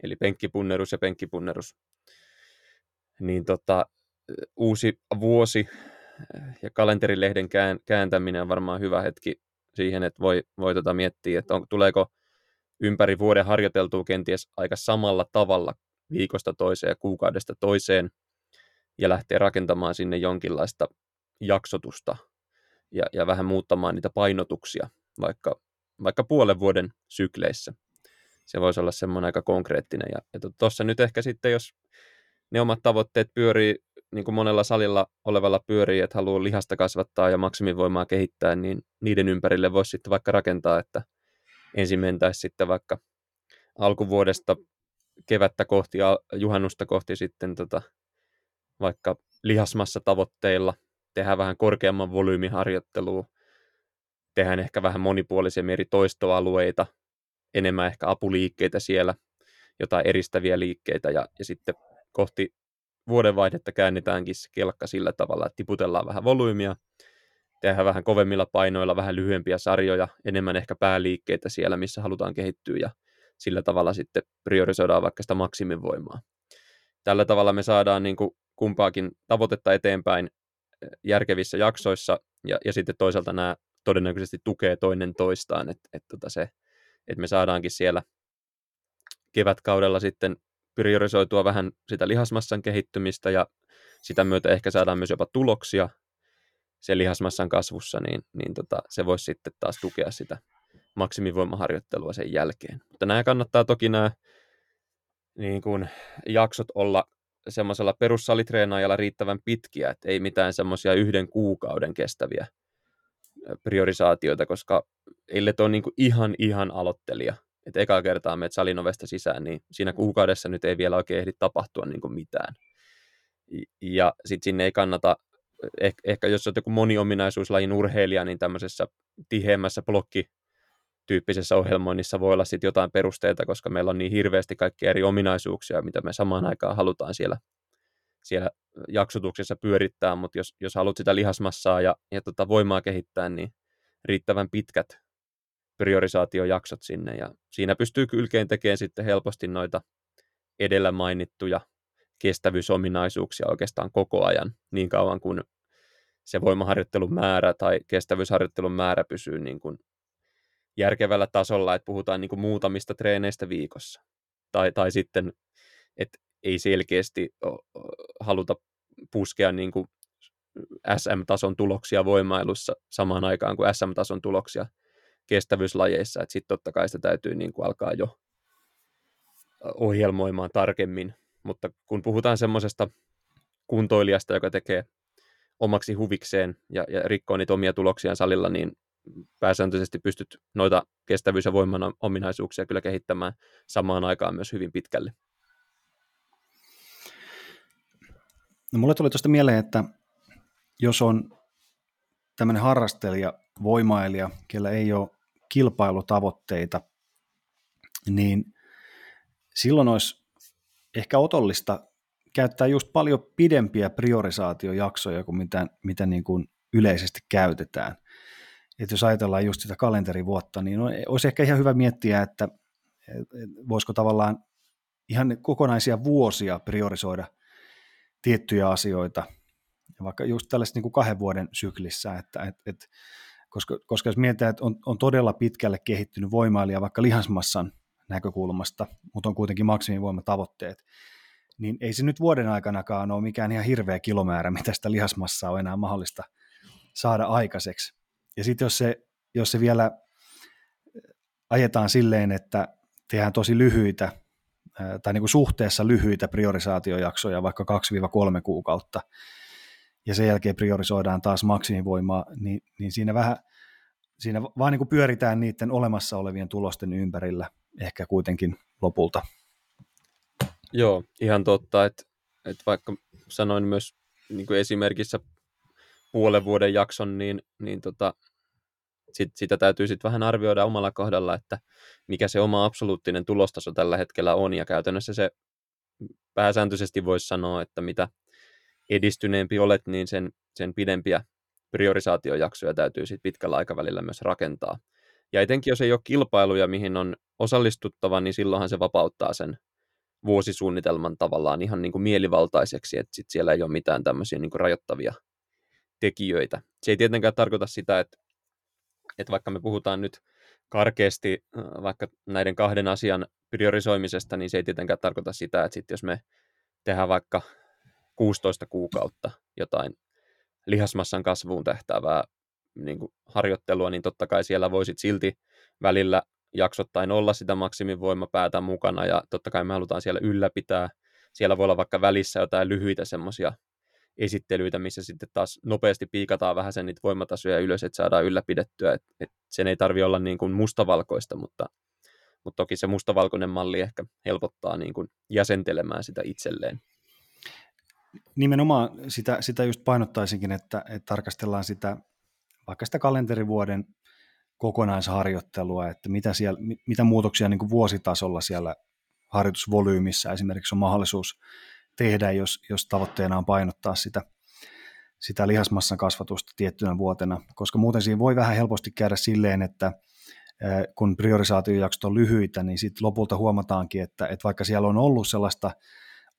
Speaker 2: eli penkkipunnerus ja penkkipunnerus. Niin tota, uusi vuosi ja kalenterilehden kääntäminen on varmaan hyvä hetki siihen, että voi, voi tota miettiä, että on, tuleeko ympäri vuoden harjoiteltua kenties aika samalla tavalla viikosta toiseen ja kuukaudesta toiseen ja lähtee rakentamaan sinne jonkinlaista jaksotusta ja, ja vähän muuttamaan niitä painotuksia vaikka, vaikka puolen vuoden sykleissä. Se voisi olla semmoinen aika konkreettinen. Ja, tuossa nyt ehkä sitten, jos ne omat tavoitteet pyörii, niin kuin monella salilla olevalla pyörii, että haluaa lihasta kasvattaa ja maksimivoimaa kehittää, niin niiden ympärille voisi sitten vaikka rakentaa, että ensin mentäisiin sitten vaikka alkuvuodesta kevättä kohti ja juhannusta kohti sitten tota, vaikka lihasmassa tavoitteilla, tehdään vähän korkeamman volyymiharjoittelua, tehdään ehkä vähän monipuolisemmin eri toistoalueita, enemmän ehkä apuliikkeitä siellä, jotain eristäviä liikkeitä ja, ja sitten kohti vuodenvaihdetta käännetäänkin se kelkka sillä tavalla, että tiputellaan vähän volyymia, tehdään vähän kovemmilla painoilla, vähän lyhyempiä sarjoja, enemmän ehkä pääliikkeitä siellä, missä halutaan kehittyä ja sillä tavalla sitten priorisoidaan vaikka sitä maksimivoimaa. Tällä tavalla me saadaan niin kuin kumpaakin tavoitetta eteenpäin eh, järkevissä jaksoissa, ja, ja sitten toisaalta nämä todennäköisesti tukee toinen toistaan, että, että, tota se, että me saadaankin siellä kevätkaudella sitten priorisoitua vähän sitä lihasmassan kehittymistä, ja sitä myötä ehkä saadaan myös jopa tuloksia sen lihasmassan kasvussa, niin, niin tota, se voisi sitten taas tukea sitä maksimivoimaharjoittelua sen jälkeen. Mutta nämä kannattaa toki nämä niin kuin, jaksot olla semmoisella perussalitreenaajalla riittävän pitkiä, että ei mitään semmoisia yhden kuukauden kestäviä priorisaatioita, koska ille on niin kuin ihan ihan aloittelija, että eka kertaa menet salin ovesta sisään, niin siinä kuukaudessa nyt ei vielä oikein ehdi tapahtua niin kuin mitään. Ja sitten sinne ei kannata, eh, ehkä jos olet joku moniominaisuuslajin urheilija, niin tämmöisessä tiheämmässä blokki tyyppisessä ohjelmoinnissa voi olla sitten jotain perusteita, koska meillä on niin hirveästi kaikkia eri ominaisuuksia, mitä me samaan aikaan halutaan siellä, siellä jaksotuksessa pyörittää, mutta jos, jos haluat sitä lihasmassaa ja, ja tota voimaa kehittää, niin riittävän pitkät priorisaatiojaksot sinne, ja siinä pystyy kylkeen tekemään sitten helposti noita edellä mainittuja kestävyysominaisuuksia oikeastaan koko ajan, niin kauan kuin se voimaharjoittelun määrä tai kestävyysharjoittelun määrä pysyy niin kuin järkevällä tasolla, että puhutaan niin kuin muutamista treeneistä viikossa. Tai, tai sitten, että ei selkeästi haluta puskea niin kuin SM-tason tuloksia voimailussa samaan aikaan kuin SM-tason tuloksia kestävyyslajeissa, sitten totta kai sitä täytyy niin kuin alkaa jo ohjelmoimaan tarkemmin, mutta kun puhutaan semmoisesta kuntoilijasta, joka tekee omaksi huvikseen ja, ja rikkoo niitä omia tuloksiaan salilla, niin pääsääntöisesti pystyt noita kestävyys- ja voiman ominaisuuksia kyllä kehittämään samaan aikaan myös hyvin pitkälle.
Speaker 1: No mulle tuli tuosta mieleen, että jos on tämmöinen harrastelija, voimailija, kellä ei ole kilpailutavoitteita, niin silloin olisi ehkä otollista käyttää just paljon pidempiä priorisaatiojaksoja kuin mitä, mitä niin kuin yleisesti käytetään. Että jos ajatellaan just sitä kalenterivuotta, niin olisi ehkä ihan hyvä miettiä, että voisiko tavallaan ihan kokonaisia vuosia priorisoida tiettyjä asioita, vaikka just tällaisessa niin kuin kahden vuoden syklissä, että et, et, koska, koska jos mietitään, että on, on todella pitkälle kehittynyt voimailija vaikka lihasmassan näkökulmasta, mutta on kuitenkin maksimivoimatavoitteet, niin ei se nyt vuoden aikanakaan ole mikään ihan hirveä kilomäärä, mitä sitä lihasmassaa on enää mahdollista saada aikaiseksi. Ja sitten jos se, jos se vielä ajetaan silleen, että tehdään tosi lyhyitä tai niin kuin suhteessa lyhyitä priorisaatiojaksoja, vaikka 2-3 kuukautta, ja sen jälkeen priorisoidaan taas maksimivoimaa, niin, niin siinä vähän siinä vaan niin kuin pyöritään niiden olemassa olevien tulosten ympärillä ehkä kuitenkin lopulta.
Speaker 2: Joo, ihan totta, että, että vaikka sanoin myös niin kuin esimerkissä puolen vuoden jakson, niin, niin tota, sit, sitä täytyy sitten vähän arvioida omalla kohdalla, että mikä se oma absoluuttinen tulostaso tällä hetkellä on, ja käytännössä se pääsääntöisesti voisi sanoa, että mitä edistyneempi olet, niin sen, sen pidempiä priorisaatiojaksoja täytyy sitten pitkällä aikavälillä myös rakentaa. Ja etenkin jos ei ole kilpailuja, mihin on osallistuttava, niin silloinhan se vapauttaa sen vuosisuunnitelman tavallaan ihan niin kuin mielivaltaiseksi, että sit siellä ei ole mitään tämmöisiä niin kuin rajoittavia tekijöitä. Se ei tietenkään tarkoita sitä, että, että vaikka me puhutaan nyt karkeasti vaikka näiden kahden asian priorisoimisesta, niin se ei tietenkään tarkoita sitä, että sit jos me tehdään vaikka 16 kuukautta jotain lihasmassan kasvuun tähtäävää niin kuin harjoittelua, niin totta kai siellä voisit silti välillä jaksottain olla sitä maksimivoimapäätä mukana, ja totta kai me halutaan siellä ylläpitää. Siellä voi olla vaikka välissä jotain lyhyitä semmoisia esittelyitä, missä sitten taas nopeasti piikataan vähän sen niitä voimatasoja ylös, että saadaan ylläpidettyä. Et, et sen ei tarvi olla niin kuin mustavalkoista, mutta, mutta toki se mustavalkoinen malli ehkä helpottaa niin kuin jäsentelemään sitä itselleen.
Speaker 1: Nimenomaan sitä, sitä just painottaisinkin, että, että tarkastellaan sitä vaikka sitä kalenterivuoden kokonaisharjoittelua, että mitä, siellä, mitä muutoksia niin kuin vuositasolla siellä harjoitusvolyymissä esimerkiksi on mahdollisuus tehdä, jos, jos tavoitteena on painottaa sitä, sitä lihasmassan kasvatusta tiettynä vuotena, koska muuten siinä voi vähän helposti käydä silleen, että kun priorisaatiojaksot on lyhyitä, niin sitten lopulta huomataankin, että, että vaikka siellä on ollut sellaista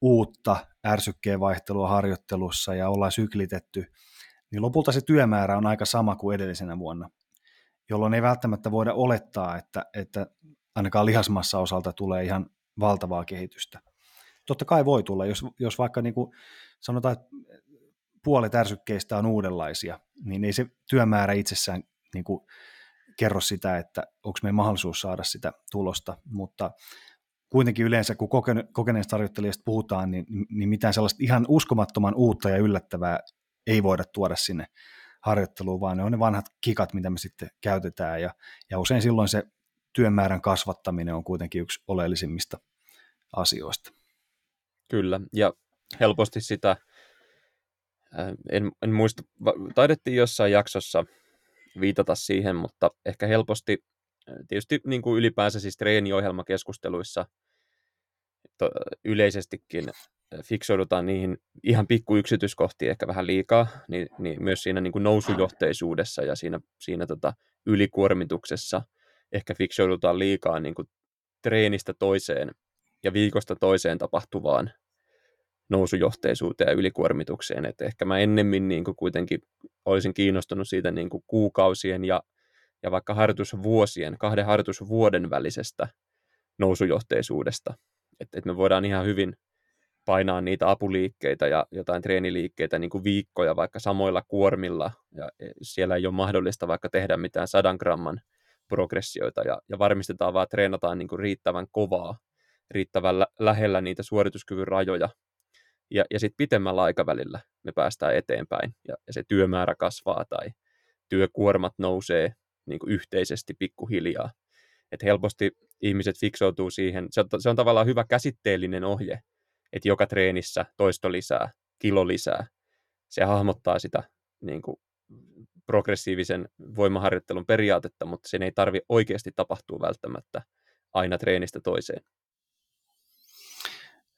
Speaker 1: uutta ärsykkeen vaihtelua harjoittelussa ja ollaan syklitetty, niin lopulta se työmäärä on aika sama kuin edellisenä vuonna, jolloin ei välttämättä voida olettaa, että, että ainakaan lihasmassa osalta tulee ihan valtavaa kehitystä. Totta kai voi tulla, jos, jos vaikka niin kuin sanotaan, että puolet ärsykkeistä on uudenlaisia, niin ei se työmäärä itsessään niin kuin kerro sitä, että onko meidän mahdollisuus saada sitä tulosta, mutta kuitenkin yleensä, kun kokeneesta harjoittelijasta puhutaan, niin, niin mitään sellaista ihan uskomattoman uutta ja yllättävää ei voida tuoda sinne harjoitteluun, vaan ne on ne vanhat kikat, mitä me sitten käytetään, ja, ja usein silloin se työmäärän kasvattaminen on kuitenkin yksi oleellisimmista asioista.
Speaker 2: Kyllä, ja helposti sitä, äh, en, en muista, taidettiin jossain jaksossa viitata siihen, mutta ehkä helposti, äh, tietysti niin kuin ylipäänsä siis treeniohjelmakeskusteluissa to, yleisestikin fiksoidutaan niihin ihan pikku yksityiskohtiin ehkä vähän liikaa, niin, niin myös siinä niin kuin nousujohteisuudessa ja siinä, siinä tota ylikuormituksessa ehkä fiksoidutaan liikaa niin kuin treenistä toiseen ja viikosta toiseen tapahtuvaan nousujohteisuuteen ja ylikuormitukseen. Et ehkä mä ennemmin niin kuin kuitenkin olisin kiinnostunut siitä niin kuin kuukausien ja, ja vaikka harjoitusvuosien, kahden harjoitusvuoden välisestä nousujohteisuudesta. Että et me voidaan ihan hyvin painaa niitä apuliikkeitä ja jotain treeniliikkeitä niin kuin viikkoja vaikka samoilla kuormilla, ja e, siellä ei ole mahdollista vaikka tehdä mitään sadan gramman progressioita, ja, ja varmistetaan vaan, että treenataan niin kuin riittävän kovaa, riittävän lä- lähellä niitä suorituskyvyn rajoja, ja, ja sitten pitemmällä aikavälillä me päästään eteenpäin, ja, ja se työmäärä kasvaa, tai työkuormat nousee niin kuin yhteisesti pikkuhiljaa. Et helposti ihmiset fiksoutuu siihen, se on, se on tavallaan hyvä käsitteellinen ohje, että joka treenissä toisto lisää, kilo lisää. Se hahmottaa sitä niin kuin, progressiivisen voimaharjoittelun periaatetta, mutta sen ei tarvi oikeasti tapahtua välttämättä aina treenistä toiseen.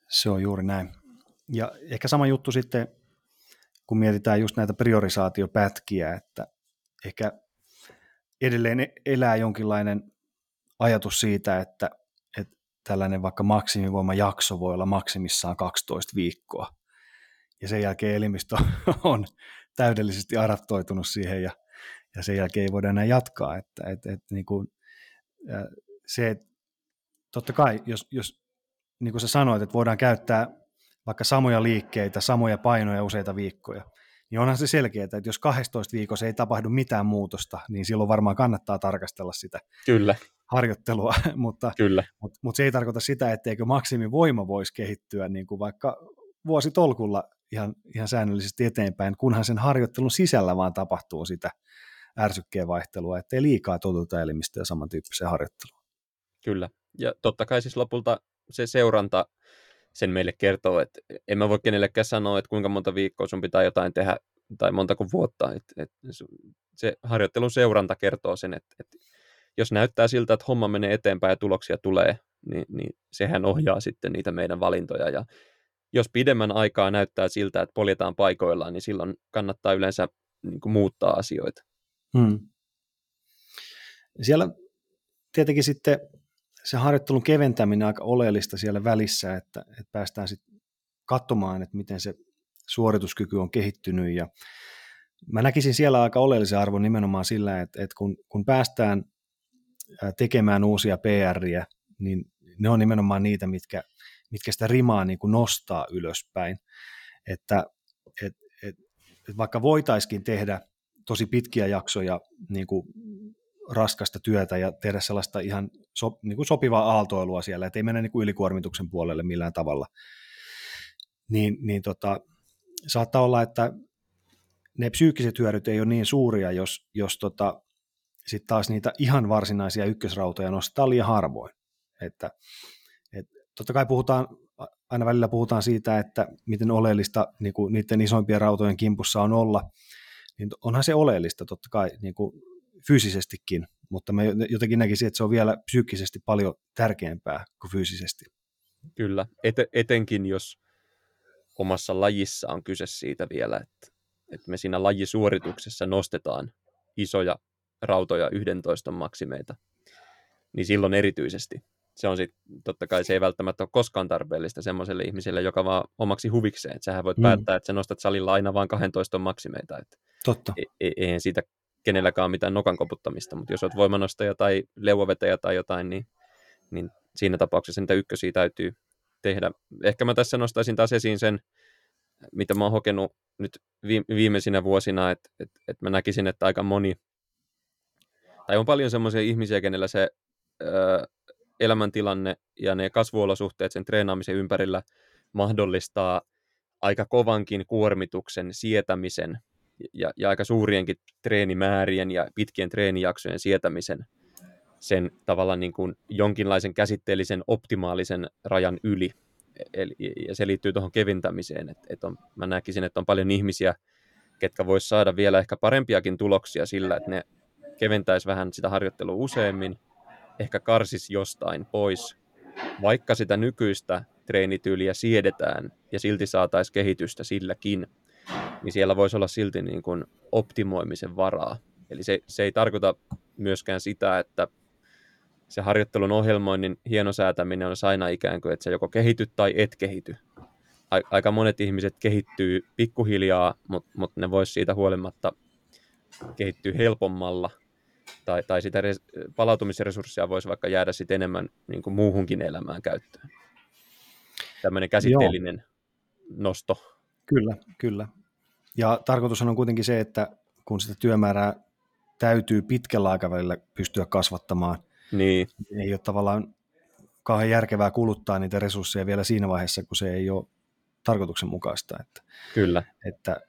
Speaker 1: Se on juuri näin. Ja ehkä sama juttu sitten, kun mietitään just näitä priorisaatiopätkiä, että ehkä edelleen elää jonkinlainen ajatus siitä, että tällainen vaikka maksimivoimajakso voi olla maksimissaan 12 viikkoa. ja sen jälkeen elimistö on täydellisesti adaptoitunut siihen ja, ja sen jälkeen ei voida enää jatkaa. Että, et, et, niin kuin, se, totta kai, jos, jos niin kuin sä sanoit, että voidaan käyttää vaikka samoja liikkeitä, samoja painoja useita viikkoja, niin onhan se selkeää, että jos 12 viikossa ei tapahdu mitään muutosta, niin silloin varmaan kannattaa tarkastella sitä
Speaker 2: Kyllä.
Speaker 1: harjoittelua, mutta,
Speaker 2: Kyllä.
Speaker 1: mutta, mutta se ei tarkoita sitä, etteikö maksimivoima voisi kehittyä niin kuin vaikka vuositolkulla ihan, ihan säännöllisesti eteenpäin, kunhan sen harjoittelun sisällä vaan tapahtuu sitä ärsykkeen vaihtelua, ettei liikaa totuta elimistöä samantyyppiseen harjoitteluun.
Speaker 2: Kyllä, ja totta kai siis lopulta se seuranta sen meille kertoo, että en mä voi kenellekään sanoa, että kuinka monta viikkoa sun pitää jotain tehdä tai montako vuotta. Et, et se harjoittelun seuranta kertoo sen, että, että jos näyttää siltä, että homma menee eteenpäin ja tuloksia tulee, niin, niin sehän ohjaa sitten niitä meidän valintoja. Ja jos pidemmän aikaa näyttää siltä, että poljetaan paikoillaan, niin silloin kannattaa yleensä niin kuin muuttaa asioita. Hmm.
Speaker 1: Siellä tietenkin sitten se harjoittelun keventäminen aika oleellista siellä välissä, että, että päästään sitten katsomaan, että miten se suorituskyky on kehittynyt ja mä näkisin siellä aika oleellisen arvon nimenomaan sillä, että, että kun, kun päästään tekemään uusia PRiä, niin ne on nimenomaan niitä, mitkä, mitkä sitä rimaa niin kuin nostaa ylöspäin. Että et, et, et vaikka voitaisiin tehdä tosi pitkiä jaksoja niin kuin raskasta työtä ja tehdä sellaista ihan so, niin kuin sopivaa aaltoilua siellä, ettei mennä niin kuin ylikuormituksen puolelle millään tavalla, niin, niin tota, saattaa olla, että ne psyykkiset hyödyt ei ole niin suuria, jos, jos tota, sitten taas niitä ihan varsinaisia ykkösrautoja nostetaan liian harvoin. Että, et, totta kai puhutaan, aina välillä puhutaan siitä, että miten oleellista niin kuin niiden isoimpien rautojen kimpussa on olla, niin onhan se oleellista totta kai niin kuin fyysisestikin, mutta mä jotenkin näkisin, että se on vielä psyykkisesti paljon tärkeämpää kuin fyysisesti.
Speaker 2: Kyllä, Et, etenkin jos omassa lajissa on kyse siitä vielä, että, että me siinä lajisuorituksessa nostetaan isoja rautoja 11 maksimeita, niin silloin erityisesti. Se on sitten, totta kai se ei välttämättä ole koskaan tarpeellista semmoiselle ihmiselle, joka vaan omaksi huvikseen. Että sähän voit mm. päättää, että sä nostat salilla aina vain 12 maksimeita. Että
Speaker 1: Totta.
Speaker 2: E- e- eihän siitä kenelläkään mitään nokan koputtamista, mutta jos olet voimanostaja tai leuvovetäjä tai jotain, niin, niin siinä tapauksessa niitä ykkösiä täytyy tehdä. Ehkä mä tässä nostaisin taas esiin sen, mitä mä oon hokenut nyt viimeisinä vuosina, että, että, että mä näkisin, että aika moni, tai on paljon semmoisia ihmisiä, kenellä se ö, elämäntilanne ja ne kasvuolosuhteet sen treenaamisen ympärillä mahdollistaa aika kovankin kuormituksen sietämisen ja, ja aika suurienkin treenimäärien ja pitkien treenijaksojen sietämisen sen tavallaan niin kuin jonkinlaisen käsitteellisen optimaalisen rajan yli. Eli, ja se liittyy tuohon keventämiseen. Et, et on, mä näkisin, että on paljon ihmisiä, ketkä vois saada vielä ehkä parempiakin tuloksia sillä, että ne keventäisi vähän sitä harjoittelua useammin, ehkä karsis jostain pois, vaikka sitä nykyistä treenityyliä siedetään ja silti saataisiin kehitystä silläkin, niin siellä voisi olla silti niin kuin optimoimisen varaa. Eli se, se ei tarkoita myöskään sitä, että se harjoittelun ohjelmoinnin hienosäätäminen on aina ikään kuin, että se joko kehity tai et kehity. Aika monet ihmiset kehittyy pikkuhiljaa, mutta mut ne vois siitä huolimatta kehittyä helpommalla. Tai, tai sitä res, palautumisresurssia voisi vaikka jäädä sit enemmän niin kuin muuhunkin elämään käyttöön. Tämmöinen käsitteellinen Joo. nosto.
Speaker 1: Kyllä, kyllä. Ja tarkoitus on kuitenkin se, että kun sitä työmäärää täytyy pitkällä aikavälillä pystyä kasvattamaan,
Speaker 2: niin.
Speaker 1: ei ole tavallaan kauhean järkevää kuluttaa niitä resursseja vielä siinä vaiheessa, kun se ei ole tarkoituksenmukaista. Että,
Speaker 2: Kyllä.
Speaker 1: Että,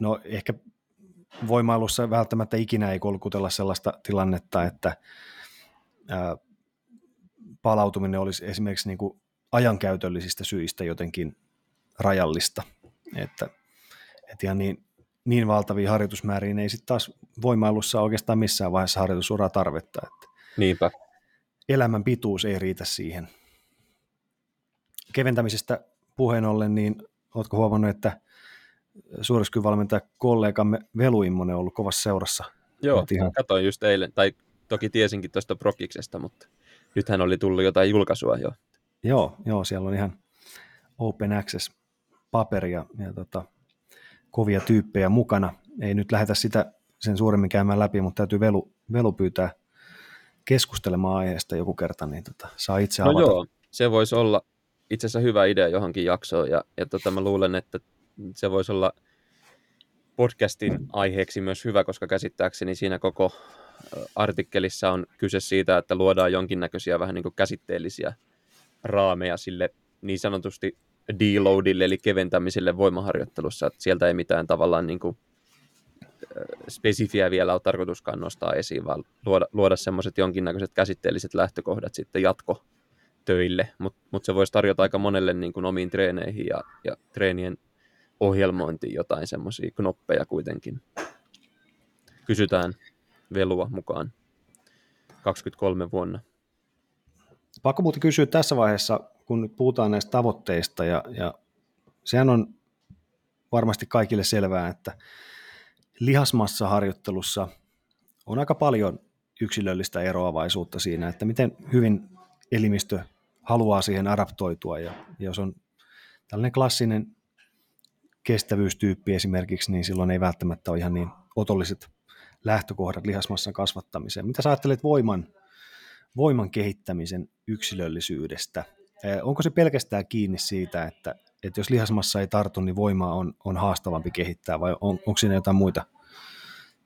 Speaker 1: no ehkä voimailussa välttämättä ikinä ei kolkutella sellaista tilannetta, että ää, palautuminen olisi esimerkiksi niin kuin ajankäytöllisistä syistä jotenkin rajallista. Että et ihan niin, niin valtavia harjoitusmääriä ei sitten taas voimailussa oikeastaan missään vaiheessa harjoitusuraa tarvetta. Että
Speaker 2: Niinpä.
Speaker 1: Elämän pituus ei riitä siihen. Keventämisestä puheen ollen, niin oletko huomannut, että suorituskyvalmentaja kollegamme Velu Immonen on ollut kovassa seurassa?
Speaker 2: Joo, ihan... katsoin just eilen, tai toki tiesinkin tuosta Prokiksesta, mutta nythän oli tullut jotain julkaisua jo.
Speaker 1: Joo, joo, siellä on ihan open access paperia ja tota, kovia tyyppejä mukana. Ei nyt lähdetä sitä sen suuremmin käymään läpi, mutta täytyy Velu, Velu pyytää keskustelemaan aiheesta joku kerta, niin tota, saa itse
Speaker 2: no
Speaker 1: avata.
Speaker 2: joo, se voisi olla itse asiassa hyvä idea johonkin jaksoon, ja, ja tota, mä luulen, että se voisi olla podcastin aiheeksi myös hyvä, koska käsittääkseni siinä koko artikkelissa on kyse siitä, että luodaan jonkinnäköisiä vähän niin kuin käsitteellisiä raameja sille niin sanotusti deloadille, eli keventämiselle voimaharjoittelussa, että sieltä ei mitään tavallaan niin kuin spesifiä vielä ole tarkoituskaan nostaa esiin, vaan luoda, luoda semmoiset jonkinnäköiset käsitteelliset lähtökohdat sitten jatkotöille, mutta mut se voisi tarjota aika monelle niin kuin omiin treeneihin ja, ja treenien ohjelmointiin jotain semmoisia knoppeja kuitenkin. Kysytään velua mukaan 23 vuonna.
Speaker 1: Pakko muuten kysyä tässä vaiheessa, kun nyt puhutaan näistä tavoitteista, ja, ja sehän on varmasti kaikille selvää, että lihasmassaharjoittelussa on aika paljon yksilöllistä eroavaisuutta siinä, että miten hyvin elimistö haluaa siihen adaptoitua, ja jos on tällainen klassinen kestävyystyyppi esimerkiksi, niin silloin ei välttämättä ole ihan niin otolliset lähtökohdat lihasmassan kasvattamiseen. Mitä sä ajattelet voiman, voiman kehittämisen yksilöllisyydestä? Onko se pelkästään kiinni siitä, että, että jos lihasmassa ei tartu, niin voimaa on, on haastavampi kehittää, vai on, onko siinä jotain muita,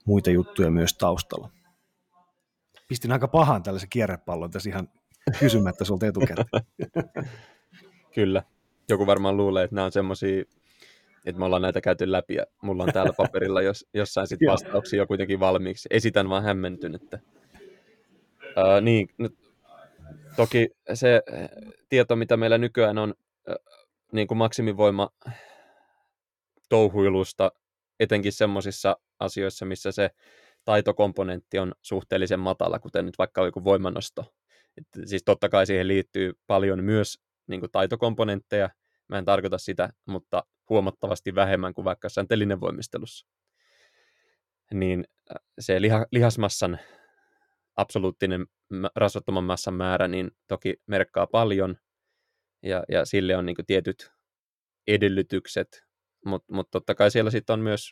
Speaker 1: muita juttuja myös taustalla? Pistin aika pahan tällaisen kierrepallon tässä ihan kysymättä sulta etukäteen.
Speaker 2: Kyllä. Joku varmaan luulee, että nämä on semmoisia että me ollaan näitä käyty läpi ja mulla on täällä paperilla jos, jossain sitten vastauksia jo kuitenkin valmiiksi. Esitän vaan hämmentynyttä. Uh, niin, nyt, toki se tieto, mitä meillä nykyään on uh, niin kuin maksimivoima touhuilusta, etenkin semmoisissa asioissa, missä se taitokomponentti on suhteellisen matala, kuten nyt vaikka joku voimanosto. Et siis totta kai siihen liittyy paljon myös niin kuin taitokomponentteja, Mä en tarkoita sitä, mutta huomattavasti vähemmän kuin vaikka jossain telinevoimistelussa. Niin äh, se liha, lihasmassan absoluuttinen rasvattoman massan määrä niin toki merkkaa paljon, ja, ja sille on niin tietyt edellytykset, mutta mut totta kai siellä sitten on myös,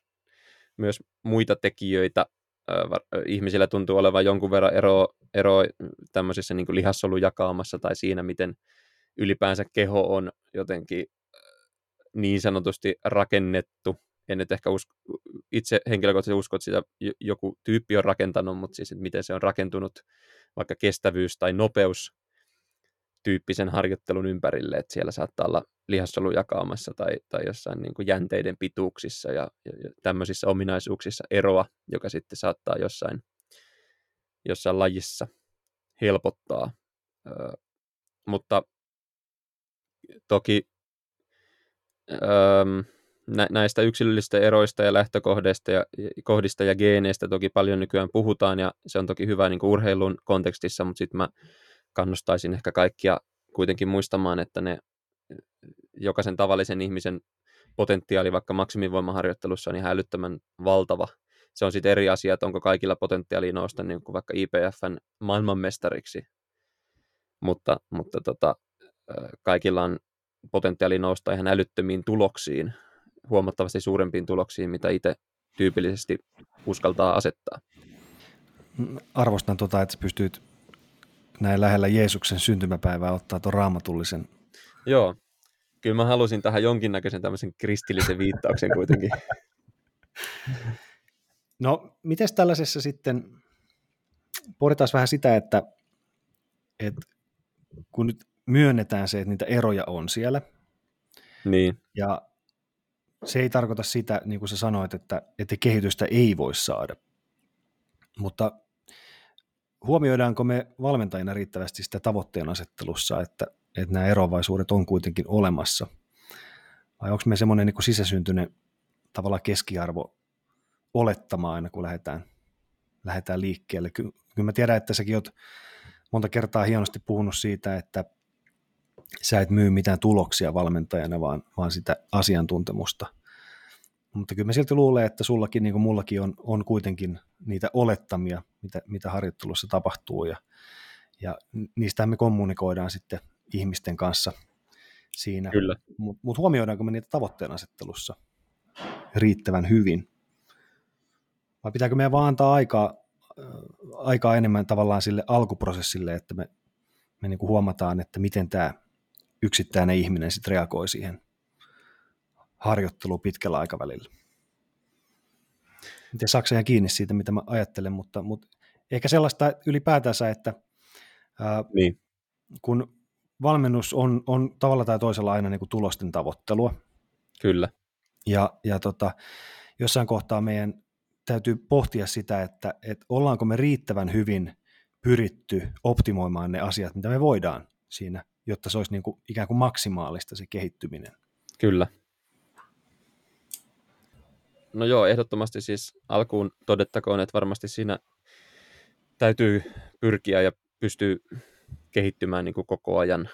Speaker 2: myös muita tekijöitä. Ihmisillä tuntuu olevan jonkun verran eroa, eroa tämmöisessä niin lihassolujakaamassa tai siinä, miten ylipäänsä keho on jotenkin niin sanotusti rakennettu. En nyt ehkä usko, itse henkilökohtaisesti usko, että sitä joku tyyppi on rakentanut, mutta siis että miten se on rakentunut vaikka kestävyys tai nopeus tyyppisen harjoittelun ympärille, että siellä saattaa olla lihassolu jakaamassa tai, tai jossain niin kuin jänteiden pituuksissa ja, ja, ja tämmöisissä ominaisuuksissa eroa, joka sitten saattaa jossain, jossain lajissa helpottaa. Ö, mutta toki öö, näistä yksilöllisistä eroista ja lähtökohdista ja, kohdista ja geeneistä toki paljon nykyään puhutaan ja se on toki hyvä niin kuin urheilun kontekstissa, mutta sitten mä kannustaisin ehkä kaikkia kuitenkin muistamaan, että ne jokaisen tavallisen ihmisen potentiaali vaikka maksimivoimaharjoittelussa on ihan älyttömän valtava. Se on sitten eri asia, että onko kaikilla potentiaalia nousta niin kuin vaikka IPFn maailmanmestariksi, mutta, mutta tota, kaikilla on potentiaali nousta ihan älyttömiin tuloksiin, huomattavasti suurempiin tuloksiin, mitä itse tyypillisesti uskaltaa asettaa.
Speaker 1: Arvostan tuota, että pystyt näin lähellä Jeesuksen syntymäpäivää ottaa tuon raamatullisen.
Speaker 2: Joo, kyllä mä halusin tähän jonkinnäköisen tämmöisen kristillisen viittauksen kuitenkin.
Speaker 1: No, miten tällaisessa sitten, pohditaan vähän sitä, että, että kun nyt myönnetään se, että niitä eroja on siellä.
Speaker 2: Niin.
Speaker 1: Ja se ei tarkoita sitä, niin kuin sä sanoit, että, että kehitystä ei voi saada. Mutta huomioidaanko me valmentajina riittävästi sitä tavoitteen asettelussa, että, että nämä eroavaisuudet on kuitenkin olemassa? Vai onko me semmoinen niin sisäsyntyinen tavalla keskiarvo olettamaan aina, kun lähdetään, lähdetään liikkeelle? Kyllä, kyllä mä tiedän, että säkin oot monta kertaa hienosti puhunut siitä, että sä et myy mitään tuloksia valmentajana, vaan, vaan sitä asiantuntemusta. Mutta kyllä mä silti luulen, että sullakin niin kuin mullakin on, on kuitenkin niitä olettamia, mitä, mitä harjoittelussa tapahtuu, ja, ja niistä me kommunikoidaan sitten ihmisten kanssa siinä.
Speaker 2: Kyllä.
Speaker 1: Mutta mut huomioidaanko me niitä tavoitteen asettelussa riittävän hyvin? Vai pitääkö meidän vaan antaa aikaa, äh, aikaa enemmän tavallaan sille alkuprosessille, että me, me niin kuin huomataan, että miten tämä yksittäinen ihminen sitten reagoi siihen harjoitteluun pitkällä aikavälillä. Miten saako ihan kiinni siitä, mitä mä ajattelen, mutta, mutta ehkä sellaista ylipäätänsä, että ää,
Speaker 2: Niin.
Speaker 1: kun valmennus on, on tavalla tai toisella aina niin kuin tulosten tavoittelua,
Speaker 2: Kyllä.
Speaker 1: ja, ja tota, jossain kohtaa meidän täytyy pohtia sitä, että, että ollaanko me riittävän hyvin pyritty optimoimaan ne asiat, mitä me voidaan siinä, jotta se olisi niin kuin ikään kuin maksimaalista se kehittyminen.
Speaker 2: Kyllä. No joo, ehdottomasti siis alkuun todettakoon, että varmasti siinä täytyy pyrkiä ja pystyy kehittymään niin kuin koko ajan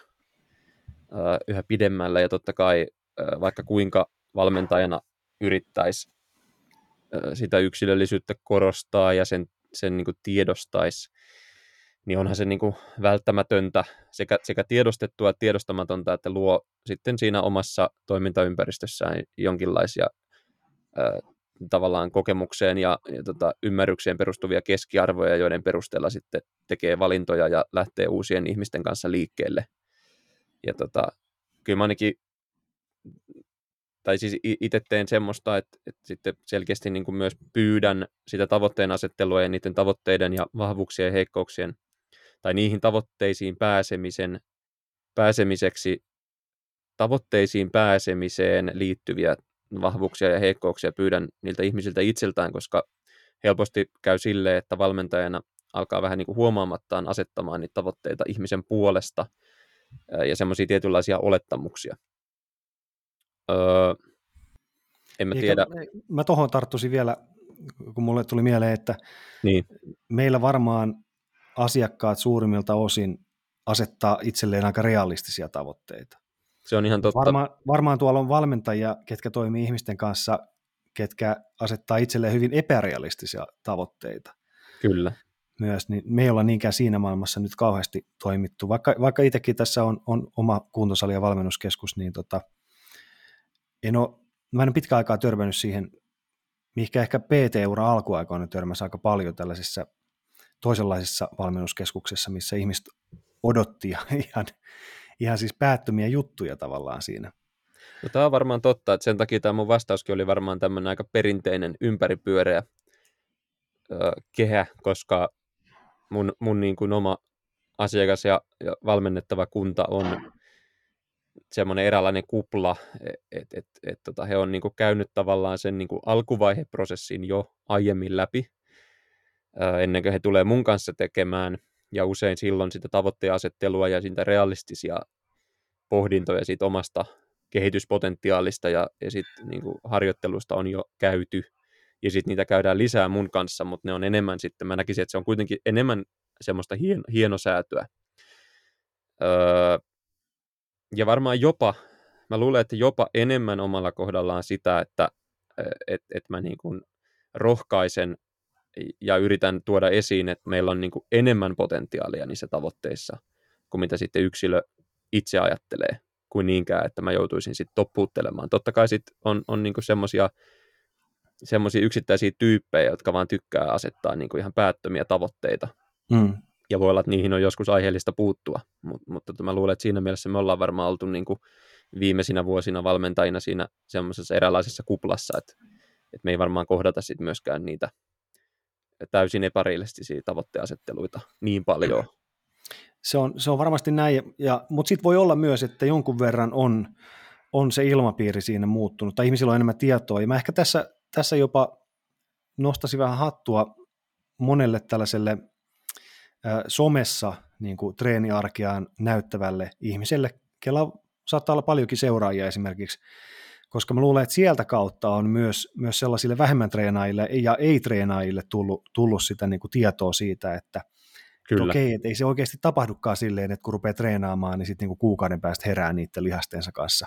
Speaker 2: ää, yhä pidemmällä ja totta kai ää, vaikka kuinka valmentajana yrittäisi ää, sitä yksilöllisyyttä korostaa ja sen, sen niin kuin tiedostaisi, niin onhan se niin kuin välttämätöntä sekä, sekä tiedostettua että tiedostamatonta, että luo sitten siinä omassa toimintaympäristössään jonkinlaisia ää, tavallaan kokemukseen ja, ja tota, ymmärrykseen perustuvia keskiarvoja, joiden perusteella sitten tekee valintoja ja lähtee uusien ihmisten kanssa liikkeelle. Ja tota, kyllä mä ainakin, tai siis itse teen semmoista, että, että sitten selkeästi niin kuin myös pyydän sitä tavoitteen asettelua ja niiden tavoitteiden ja vahvuuksien ja heikkouksien, tai niihin tavoitteisiin pääsemisen, pääsemiseksi, tavoitteisiin pääsemiseen liittyviä vahvuuksia ja heikkouksia pyydän niiltä ihmisiltä itseltään, koska helposti käy sille, että valmentajana alkaa vähän niin kuin huomaamattaan asettamaan niitä tavoitteita ihmisen puolesta ja semmoisia tietynlaisia olettamuksia. Öö, en mä
Speaker 1: Eikä,
Speaker 2: tiedä.
Speaker 1: Mä tuohon tarttuisin vielä, kun mulle tuli mieleen, että
Speaker 2: niin.
Speaker 1: meillä varmaan asiakkaat suurimmilta osin asettaa itselleen aika realistisia tavoitteita.
Speaker 2: Se on ihan totta.
Speaker 1: Varmaan, varmaan tuolla on valmentajia, ketkä toimii ihmisten kanssa, ketkä asettaa itselleen hyvin epärealistisia tavoitteita.
Speaker 2: Kyllä.
Speaker 1: Myös, niin me ei olla niinkään siinä maailmassa nyt kauheasti toimittu. Vaikka, vaikka itsekin tässä on, on oma kuntosali ja valmennuskeskus, niin tota, en ole, mä en ole pitkä aikaa törmännyt siihen, mihinkä ehkä PT-ura alkuaikoina törmäsi aika paljon tällaisissa toisenlaisissa valmennuskeskuksissa, missä ihmiset odotti ihan ihan siis päättömiä juttuja tavallaan siinä.
Speaker 2: No, tämä on varmaan totta, että sen takia tämä mun vastauskin oli varmaan tämmöinen aika perinteinen ympäripyöreä ö, kehä, koska mun, mun niin kuin oma asiakas ja, ja valmennettava kunta on semmoinen eräänlainen kupla, että et, et, tota, he on niin kuin käynyt tavallaan sen niin kuin alkuvaiheprosessin jo aiemmin läpi, ennen kuin he tulee mun kanssa tekemään ja usein silloin sitä tavoitteasettelua ja sitä realistisia pohdintoja siitä omasta kehityspotentiaalista ja, ja sit, niin kuin, harjoittelusta on jo käyty ja sitten niitä käydään lisää mun kanssa, mutta ne on enemmän sitten, mä näkisin, että se on kuitenkin enemmän semmoista hien, hienosäätöä. Öö, ja varmaan jopa, mä luulen, että jopa enemmän omalla kohdallaan sitä, että et, et mä niin kuin rohkaisen ja yritän tuoda esiin, että meillä on niin kuin enemmän potentiaalia niissä tavoitteissa kuin mitä sitten yksilö itse ajattelee, kuin niinkään, että mä joutuisin sitten toppuuttelemaan. Totta kai sitten on, on niin semmoisia semmoisia yksittäisiä tyyppejä, jotka vaan tykkää asettaa niin kuin ihan päättömiä tavoitteita. Mm. Ja voi olla, että niihin on joskus aiheellista puuttua, Mut, mutta tota, mä luulen, että siinä mielessä me ollaan varmaan oltu niin kuin viimeisinä vuosina valmentajina siinä semmoisessa eräänlaisessa kuplassa, että, että me ei varmaan kohdata sitten myöskään niitä täysin epärealistisia tavoitteasetteluita niin paljon.
Speaker 1: Se on, se on varmasti näin, ja, mutta sitten voi olla myös, että jonkun verran on, on se ilmapiiri siinä muuttunut, tai ihmisillä on enemmän tietoa, ja mä ehkä tässä, tässä jopa nostasin vähän hattua monelle tällaiselle ä, somessa niin kuin treeniarkeaan näyttävälle ihmiselle, kella saattaa olla paljonkin seuraajia esimerkiksi, koska mä luulen, että sieltä kautta on myös, myös sellaisille vähemmän treenaajille ja ei-treenaajille tullut, tullut sitä niin kuin tietoa siitä, että Kyllä. Et okei, että ei se oikeasti tapahdukaan silleen, että kun rupeaa treenaamaan, niin sitten niin kuukauden päästä herää niiden lihastensa kanssa.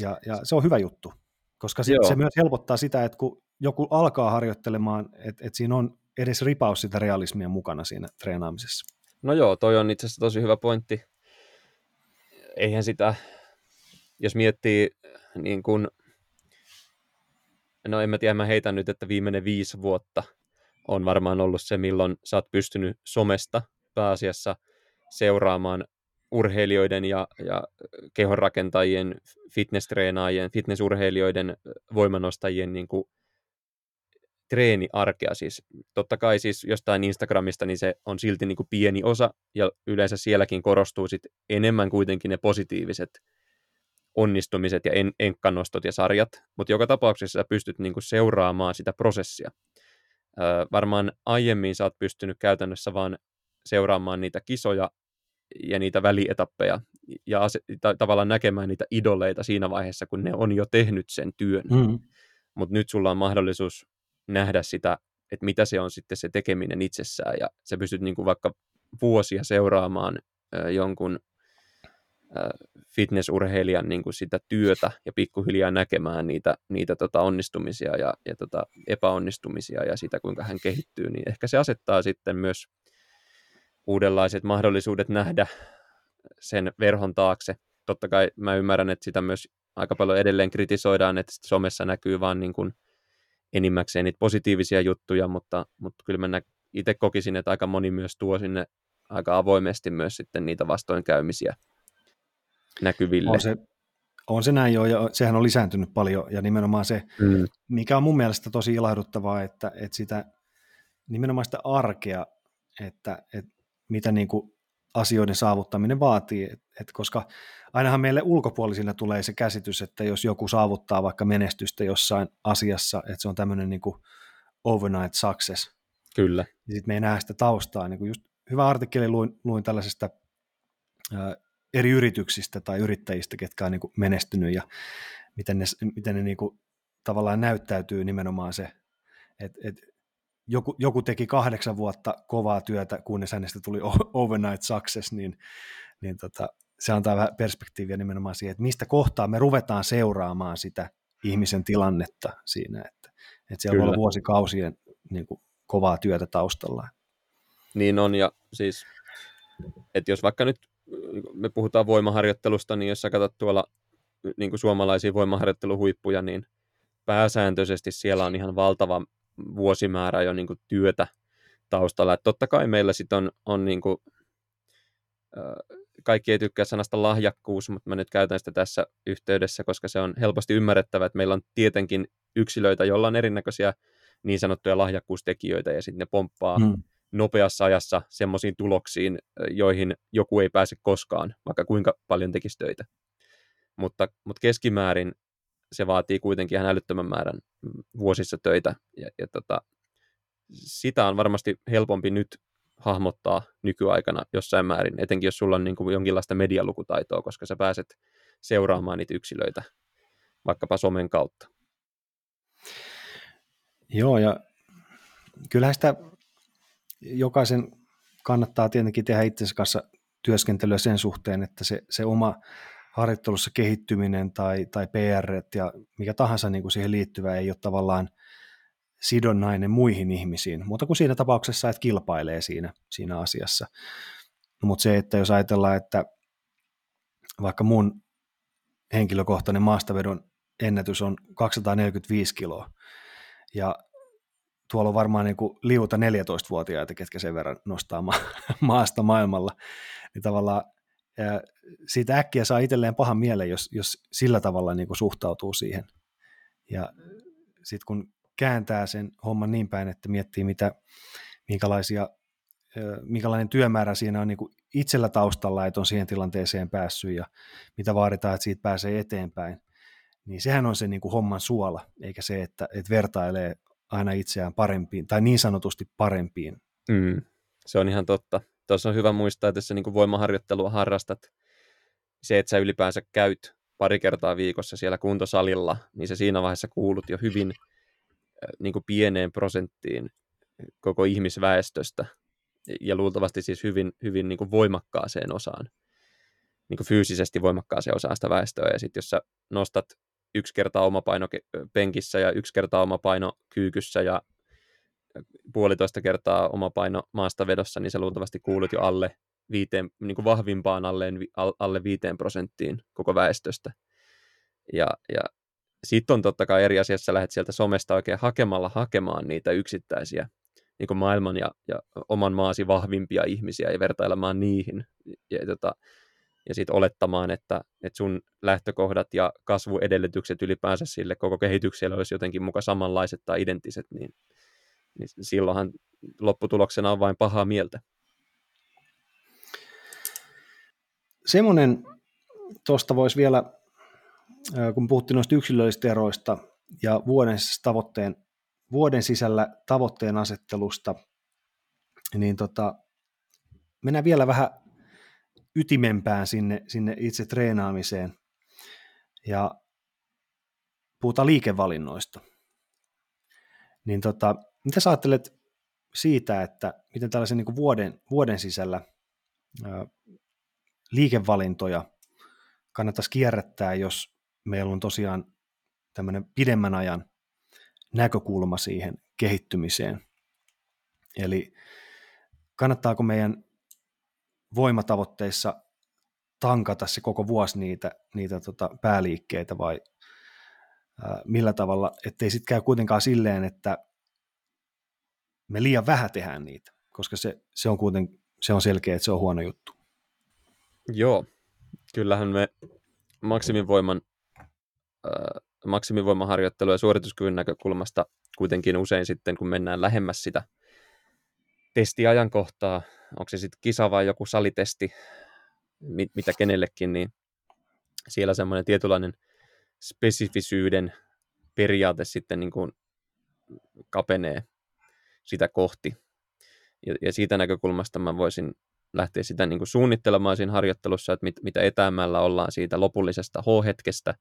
Speaker 1: Ja, ja se on hyvä juttu, koska sit se myös helpottaa sitä, että kun joku alkaa harjoittelemaan, että, että siinä on edes ripaus sitä realismia mukana siinä treenaamisessa.
Speaker 2: No joo, toi on itse asiassa tosi hyvä pointti eihän sitä, jos miettii niin kuin, no en mä tiedä, mä heitän nyt, että viimeinen viisi vuotta on varmaan ollut se, milloin sä oot pystynyt somesta pääasiassa seuraamaan urheilijoiden ja, ja kehonrakentajien, fitnesstreenaajien, fitnessurheilijoiden, voimanostajien niin kuin treeniarkea. Siis, totta kai siis jostain Instagramista niin se on silti niin kuin pieni osa, ja yleensä sielläkin korostuu sit enemmän kuitenkin ne positiiviset onnistumiset ja en, enkkanostot ja sarjat, mutta joka tapauksessa sä pystyt niin kuin seuraamaan sitä prosessia. Öö, varmaan aiemmin sä oot pystynyt käytännössä vaan seuraamaan niitä kisoja ja niitä välietappeja ja ase- ta- tavallaan näkemään niitä idoleita siinä vaiheessa, kun ne on jo tehnyt sen työn. Mm. Mutta nyt sulla on mahdollisuus nähdä sitä, että mitä se on sitten se tekeminen itsessään, ja sä pystyt niin kuin vaikka vuosia seuraamaan äh, jonkun fitnessurheilijan niin kuin sitä työtä ja pikkuhiljaa näkemään niitä, niitä tota onnistumisia ja, ja tota epäonnistumisia ja sitä, kuinka hän kehittyy, niin ehkä se asettaa sitten myös uudenlaiset mahdollisuudet nähdä sen verhon taakse. Totta kai mä ymmärrän, että sitä myös aika paljon edelleen kritisoidaan, että somessa näkyy vaan niin kuin enimmäkseen niitä positiivisia juttuja, mutta, mutta kyllä mä itse kokisin, että aika moni myös tuo sinne aika avoimesti myös sitten niitä vastoinkäymisiä näkyville.
Speaker 1: On se, on se näin jo, ja sehän on lisääntynyt paljon, ja nimenomaan se, mm. mikä on mun mielestä tosi ilahduttavaa, että, että sitä nimenomaan sitä arkea, että, että mitä niin kuin asioiden saavuttaminen vaatii, et, et koska ainahan meille ulkopuolisille tulee se käsitys, että jos joku saavuttaa vaikka menestystä jossain asiassa, että se on tämmöinen niin kuin overnight success.
Speaker 2: Kyllä.
Speaker 1: Ja sitten me ei näe sitä taustaa. Niin kuin just hyvä artikkeli luin, luin tällaisesta eri yrityksistä tai yrittäjistä, ketkä on niin kuin menestynyt ja miten ne, miten ne niin kuin tavallaan näyttäytyy nimenomaan se, että, että joku, joku teki kahdeksan vuotta kovaa työtä, kunnes hänestä tuli overnight success, niin, niin tota, se antaa vähän perspektiiviä nimenomaan siihen, että mistä kohtaa me ruvetaan seuraamaan sitä ihmisen tilannetta siinä, että, että siellä Kyllä. voi olla vuosikausien niin kuin, kovaa työtä taustalla.
Speaker 2: Niin on, ja siis, että jos vaikka nyt me puhutaan voimaharjoittelusta, niin jos sä katsot tuolla niin kuin suomalaisia voimaharjoitteluhuippuja, niin pääsääntöisesti siellä on ihan valtava vuosimäärä jo niin kuin työtä taustalla. Et totta kai meillä sitten on, on niin kuin, kaikki ei tykkää sanasta lahjakkuus, mutta mä nyt käytän sitä tässä yhteydessä, koska se on helposti ymmärrettävä, että meillä on tietenkin yksilöitä, joilla on erinäköisiä niin sanottuja lahjakkuustekijöitä, ja sitten ne pomppaa hmm. Nopeassa ajassa semmoisiin tuloksiin, joihin joku ei pääse koskaan, vaikka kuinka paljon tekisi töitä. Mutta, mutta keskimäärin se vaatii kuitenkin ihan älyttömän määrän vuosissa töitä, ja, ja tota, sitä on varmasti helpompi nyt hahmottaa nykyaikana jossain määrin, etenkin jos sulla on niin kuin jonkinlaista medialukutaitoa, koska sä pääset seuraamaan niitä yksilöitä vaikkapa somen kautta.
Speaker 1: Joo, ja kyllähän sitä jokaisen kannattaa tietenkin tehdä itsensä kanssa työskentelyä sen suhteen, että se, se oma harjoittelussa kehittyminen tai, tai PR ja mikä tahansa niin kuin siihen liittyvä ei ole tavallaan sidonnainen muihin ihmisiin, mutta kuin siinä tapauksessa, että kilpailee siinä, siinä asiassa. No, mutta se, että jos ajatellaan, että vaikka mun henkilökohtainen maastavedon ennätys on 245 kiloa, ja tuolla on varmaan niin kuin liuta 14-vuotiaita, ketkä sen verran nostaa ma- maasta maailmalla, niin tavallaan ja siitä äkkiä saa itselleen pahan mielen, jos, jos sillä tavalla niin kuin suhtautuu siihen. Ja sitten kun kääntää sen homman niin päin, että miettii, mitä, minkälaisia, minkälainen työmäärä siinä on niin kuin itsellä taustalla, että on siihen tilanteeseen päässyt ja mitä vaaditaan, että siitä pääsee eteenpäin, niin sehän on se niin kuin homman suola, eikä se, että, että vertailee aina itseään parempiin tai niin sanotusti parempiin.
Speaker 2: Mm, se on ihan totta tuossa on hyvä muistaa, että jos sä niin voimaharjoittelua harrastat, se, että sä ylipäänsä käyt pari kertaa viikossa siellä kuntosalilla, niin se siinä vaiheessa kuulut jo hyvin niin kuin pieneen prosenttiin koko ihmisväestöstä ja luultavasti siis hyvin, hyvin niin kuin voimakkaaseen osaan, niin kuin fyysisesti voimakkaaseen osaan sitä väestöä. Ja sitten jos sä nostat yksi kertaa oma paino penkissä ja yksi kertaa oma paino kyykyssä ja puolitoista kertaa oma paino maastavedossa, niin se luultavasti kuulut jo alle viiteen, niin kuin vahvimpaan alle, alle viiteen prosenttiin koko väestöstä. Ja, ja sitten on totta kai eri asiassa, lähdet sieltä somesta oikein hakemalla hakemaan niitä yksittäisiä niin kuin maailman ja, ja oman maasi vahvimpia ihmisiä ja vertailemaan niihin. Ja, tota, ja sitten olettamaan, että, että sun lähtökohdat ja kasvuedellytykset ylipäänsä sille koko kehitykselle olisi jotenkin muka samanlaiset tai identtiset, niin, niin silloinhan lopputuloksena on vain pahaa mieltä.
Speaker 1: Semmoinen tuosta voisi vielä, kun puhuttiin noista yksilöllisistä eroista ja vuoden, tavoitteen, vuoden sisällä tavoitteen asettelusta, niin tota, mennään vielä vähän ytimempään sinne, sinne itse treenaamiseen. Ja puhutaan liikevalinnoista. Niin tota, mitä sä ajattelet siitä, että miten tällaisen niin vuoden, vuoden sisällä ää, liikevalintoja kannattaisi kierrättää, jos meillä on tosiaan tämmöinen pidemmän ajan näkökulma siihen kehittymiseen. Eli kannattaako meidän voimatavoitteissa tankata se koko vuosi niitä, niitä tota pääliikkeitä vai ää, millä tavalla, ettei sitten käy kuitenkaan silleen, että me liian vähän tehdään niitä, koska se, se on kuitenkin se on selkeä, että se on huono juttu.
Speaker 2: Joo, kyllähän me maksimivoiman, äh, maksimivoimaharjoittelu ja suorituskyvyn näkökulmasta kuitenkin usein sitten, kun mennään lähemmäs sitä testiajankohtaa, onko se sitten kisa vai joku salitesti, mit, mitä kenellekin, niin siellä semmoinen tietynlainen spesifisyyden periaate sitten niin kuin kapenee sitä kohti. Ja, ja siitä näkökulmasta mä voisin lähteä sitä niin kuin suunnittelemaan siinä harjoittelussa, että mit, mitä etäämällä ollaan siitä lopullisesta H-hetkestä,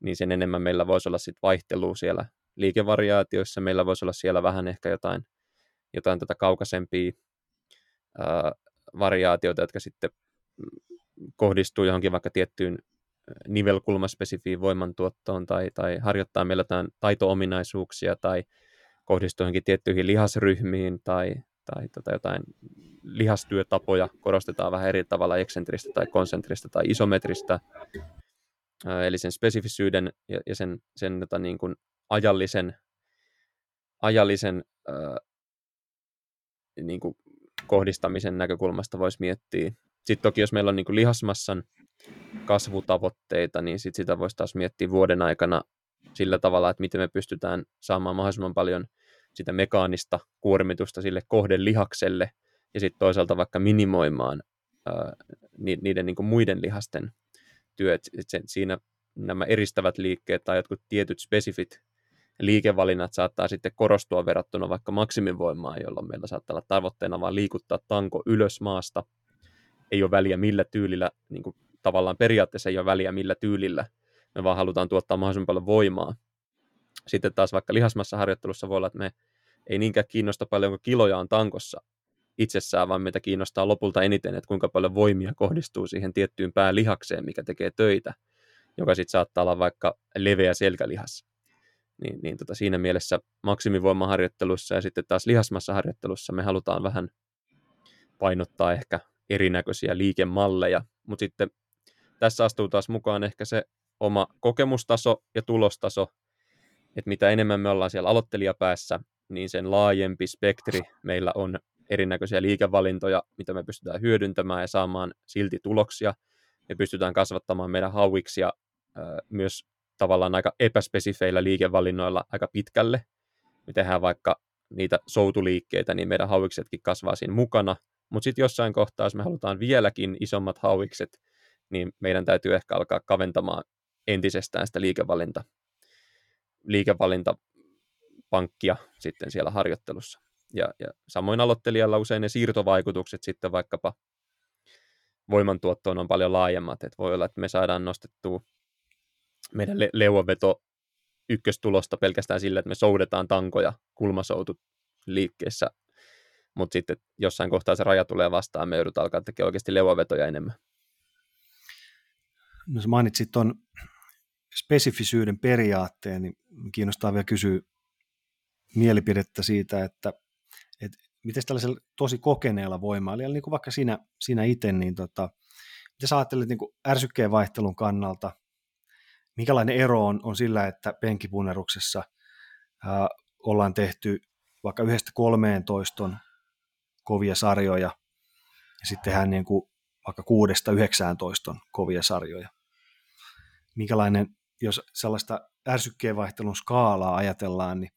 Speaker 2: niin sen enemmän meillä voisi olla sitten vaihtelua siellä liikevariaatioissa, meillä voisi olla siellä vähän ehkä jotain, jotain tätä kaukaisempia variaatioita, jotka sitten kohdistuu johonkin vaikka tiettyyn nivelkulmaspesifiin voimantuottoon tai, tai harjoittaa meillä jotain taito-ominaisuuksia tai kohdistuu johonkin tiettyihin lihasryhmiin tai, tai tota jotain lihastyötapoja korostetaan vähän eri tavalla eksentristä tai konsentrista tai isometristä. Eli sen spesifisyyden ja, ja sen, sen jota niin kuin ajallisen, ajallisen ää, niin kuin kohdistamisen näkökulmasta voisi miettiä. Sitten toki jos meillä on niin lihasmassan kasvutavoitteita, niin sit sitä voisi taas miettiä vuoden aikana sillä tavalla, että miten me pystytään saamaan mahdollisimman paljon sitä mekaanista kuormitusta sille kohdelihakselle ja sitten toisaalta vaikka minimoimaan ää, niiden niin muiden lihasten työt. Et siinä nämä eristävät liikkeet tai jotkut tietyt spesifit liikevalinnat saattaa sitten korostua verrattuna vaikka maksimivoimaan, jolloin meillä saattaa olla tavoitteena vaan liikuttaa tanko ylös maasta. Ei ole väliä millä tyylillä, niin kuin tavallaan periaatteessa ei ole väliä millä tyylillä, me vaan halutaan tuottaa mahdollisimman paljon voimaa. Sitten taas vaikka lihasmassa harjoittelussa voi olla, että me ei niinkään kiinnosta paljonko kiloja on tankossa itsessään, vaan meitä kiinnostaa lopulta eniten, että kuinka paljon voimia kohdistuu siihen tiettyyn päälihakseen, mikä tekee töitä, joka sitten saattaa olla vaikka leveä selkälihas. Niin, niin tota siinä mielessä maksimivoimaharjoittelussa ja sitten taas lihasmassa harjoittelussa me halutaan vähän painottaa ehkä erinäköisiä liikemalleja, mutta sitten tässä astuu taas mukaan ehkä se oma kokemustaso ja tulostaso, että mitä enemmän me ollaan siellä aloittelijapäässä, niin sen laajempi spektri meillä on erinäköisiä liikevalintoja, mitä me pystytään hyödyntämään ja saamaan silti tuloksia. Me pystytään kasvattamaan meidän hauiksia myös tavallaan aika epäspesifeillä liikevalinnoilla aika pitkälle. Me tehdään vaikka niitä soutuliikkeitä, niin meidän hauiksetkin kasvaa siinä mukana. Mutta sitten jossain kohtaa, jos me halutaan vieläkin isommat hauikset, niin meidän täytyy ehkä alkaa kaventamaan entisestään sitä liikevalinta, liikevalintapankkia sitten siellä harjoittelussa. Ja, ja samoin aloittelijalla usein ne siirtovaikutukset sitten vaikkapa voimantuottoon on paljon laajemmat, että voi olla, että me saadaan nostettua meidän le- leuaveto ykköstulosta pelkästään sillä, että me soudetaan tankoja kulmasoutut liikkeessä, mutta sitten jossain kohtaa se raja tulee vastaan, me joudutaan alkaa tekemään oikeasti leuavetoja enemmän.
Speaker 1: No sä mainitsit tuon spesifisyyden periaatteen, niin kiinnostaa vielä kysyä mielipidettä siitä, että, että miten tällaisella tosi kokeneella voimailijalla, niin kuin vaikka sinä, sinä itse, niin tota, mitä sä ajattelet niin ärsykkeen vaihtelun kannalta, minkälainen ero on, on sillä, että penkipunneruksessa ää, ollaan tehty vaikka yhdestä kolmeen toiston kovia sarjoja, ja sitten tehdään niin kuin vaikka kuudesta yhdeksään toiston kovia sarjoja. Minkälainen, jos sellaista ärsykkeen vaihtelun skaalaa ajatellaan, niin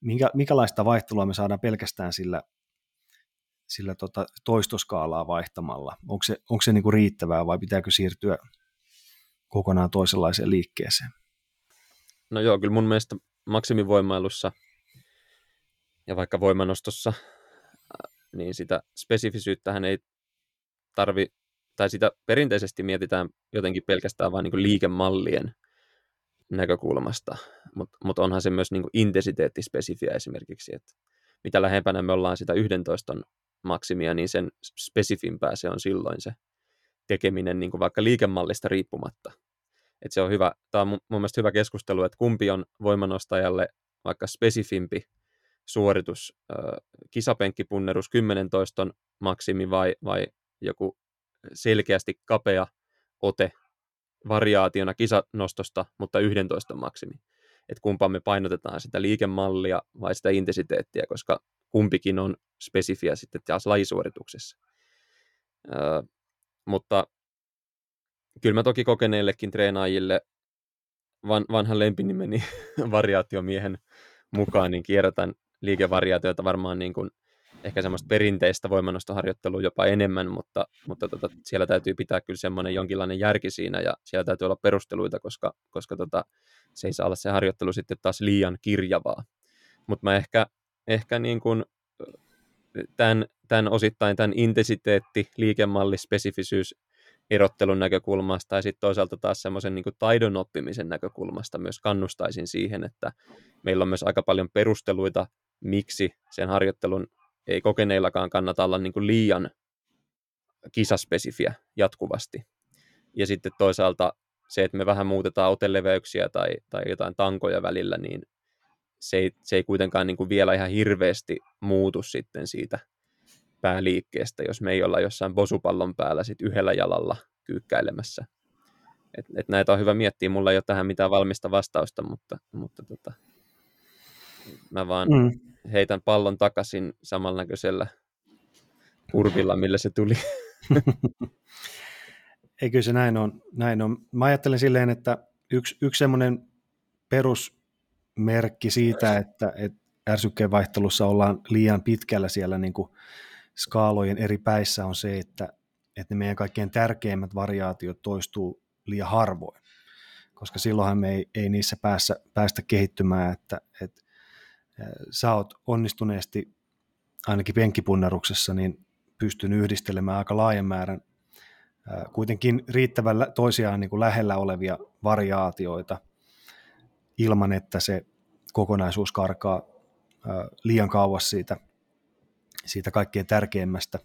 Speaker 1: minkä, minkälaista vaihtelua me saadaan pelkästään sillä, sillä tota toistoskaalaa vaihtamalla? Onko se, onko se niinku riittävää vai pitääkö siirtyä kokonaan toisenlaiseen liikkeeseen?
Speaker 2: No joo, kyllä mun mielestä maksimivoimailussa ja vaikka voimanostossa, niin sitä spesifisyyttähän ei tarvi, tai sitä perinteisesti mietitään jotenkin pelkästään vain niin liikemallien näkökulmasta, mutta mut onhan se myös niin intensiteettispesifiä esimerkiksi, että mitä lähempänä me ollaan sitä 11 maksimia, niin sen spesifimpää se on silloin se tekeminen niin kuin vaikka liikemallista riippumatta. Et se on hyvä, tämä on mun, mielestä hyvä keskustelu, että kumpi on voimanostajalle vaikka spesifimpi suoritus, kisapenkkipunnerus 10 toiston maksimi vai, vai joku selkeästi kapea ote variaationa kisanostosta, mutta 11 maksimi. Että kumpaan me painotetaan sitä liikemallia vai sitä intensiteettiä, koska kumpikin on spesifiä sitten taas lajisuorituksessa. Öö, mutta kyllä mä toki kokeneillekin treenaajille van, vanhan lempinimeni variaatiomiehen mukaan niin kierrätän liikevariaatioita varmaan niin kuin ehkä semmoista perinteistä voimannostoharjoittelua jopa enemmän, mutta, mutta tota, siellä täytyy pitää kyllä semmoinen jonkinlainen järki siinä ja siellä täytyy olla perusteluita, koska, koska tota, se ei saa olla se harjoittelu sitten taas liian kirjavaa. Mutta mä ehkä, ehkä niin kuin tämän, tämän osittain tämän intensiteetti, liikemalli, spesifisyys erottelun näkökulmasta ja sitten toisaalta taas semmoisen niin taidon oppimisen näkökulmasta myös kannustaisin siihen, että meillä on myös aika paljon perusteluita, miksi sen harjoittelun ei kokeneillakaan kannata olla niin liian kisaspesifiä jatkuvasti. Ja sitten toisaalta se, että me vähän muutetaan oteleveyksiä tai, tai jotain tankoja välillä, niin se ei, se ei kuitenkaan niin kuin vielä ihan hirveästi muutu sitten siitä pääliikkeestä, jos me ei olla jossain bosupallon päällä sit yhdellä jalalla kyykkäilemässä. Et, et näitä on hyvä miettiä. Mulla ei ole tähän mitään valmista vastausta, mutta, mutta tota, mä vaan mm. heitän pallon takaisin samannäköisellä kurvilla, millä se tuli.
Speaker 1: Eikö se näin on, näin on. Mä ajattelen silleen, että yksi, yksi semmoinen perusmerkki siitä, että, että ärsykkeen vaihtelussa ollaan liian pitkällä siellä niin kuin skaalojen eri päissä on se, että, että ne meidän kaikkein tärkeimmät variaatiot toistuu liian harvoin, koska silloinhan me ei, ei niissä päässä, päästä kehittymään, että, että sä oot onnistuneesti ainakin penkkipunneruksessa niin pystynyt yhdistelemään aika laajan määrän kuitenkin riittävän toisiaan niin kuin lähellä olevia variaatioita ilman, että se kokonaisuus karkaa liian kauas siitä, siitä kaikkein tärkeimmästä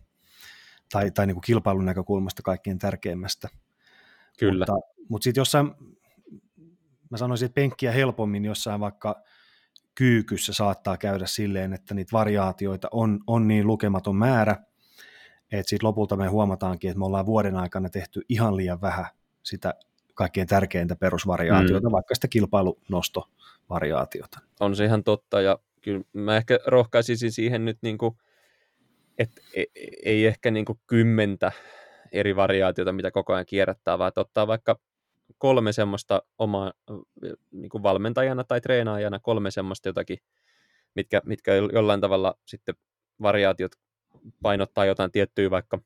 Speaker 1: tai, tai niin kuin kilpailun näkökulmasta kaikkein tärkeimmästä.
Speaker 2: Kyllä.
Speaker 1: Mutta, mutta sitten jossain, mä sanoisin, että penkkiä helpommin jossain vaikka kyykyssä saattaa käydä silleen, että niitä variaatioita on, on niin lukematon määrä, että sitten lopulta me huomataankin, että me ollaan vuoden aikana tehty ihan liian vähän sitä kaikkein tärkeintä perusvariaatiota, mm. vaikka sitä kilpailunostovariaatiota.
Speaker 2: On se ihan totta, ja kyllä mä ehkä rohkaisisin siihen nyt, niin kuin, että e, ei ehkä niin kuin kymmentä eri variaatiota, mitä koko ajan kierrättää, vaan että ottaa vaikka kolme semmoista omaa niin kuin valmentajana tai treenaajana, kolme semmoista jotakin, mitkä, mitkä jollain tavalla sitten variaatiot painottaa jotain tiettyä vaikka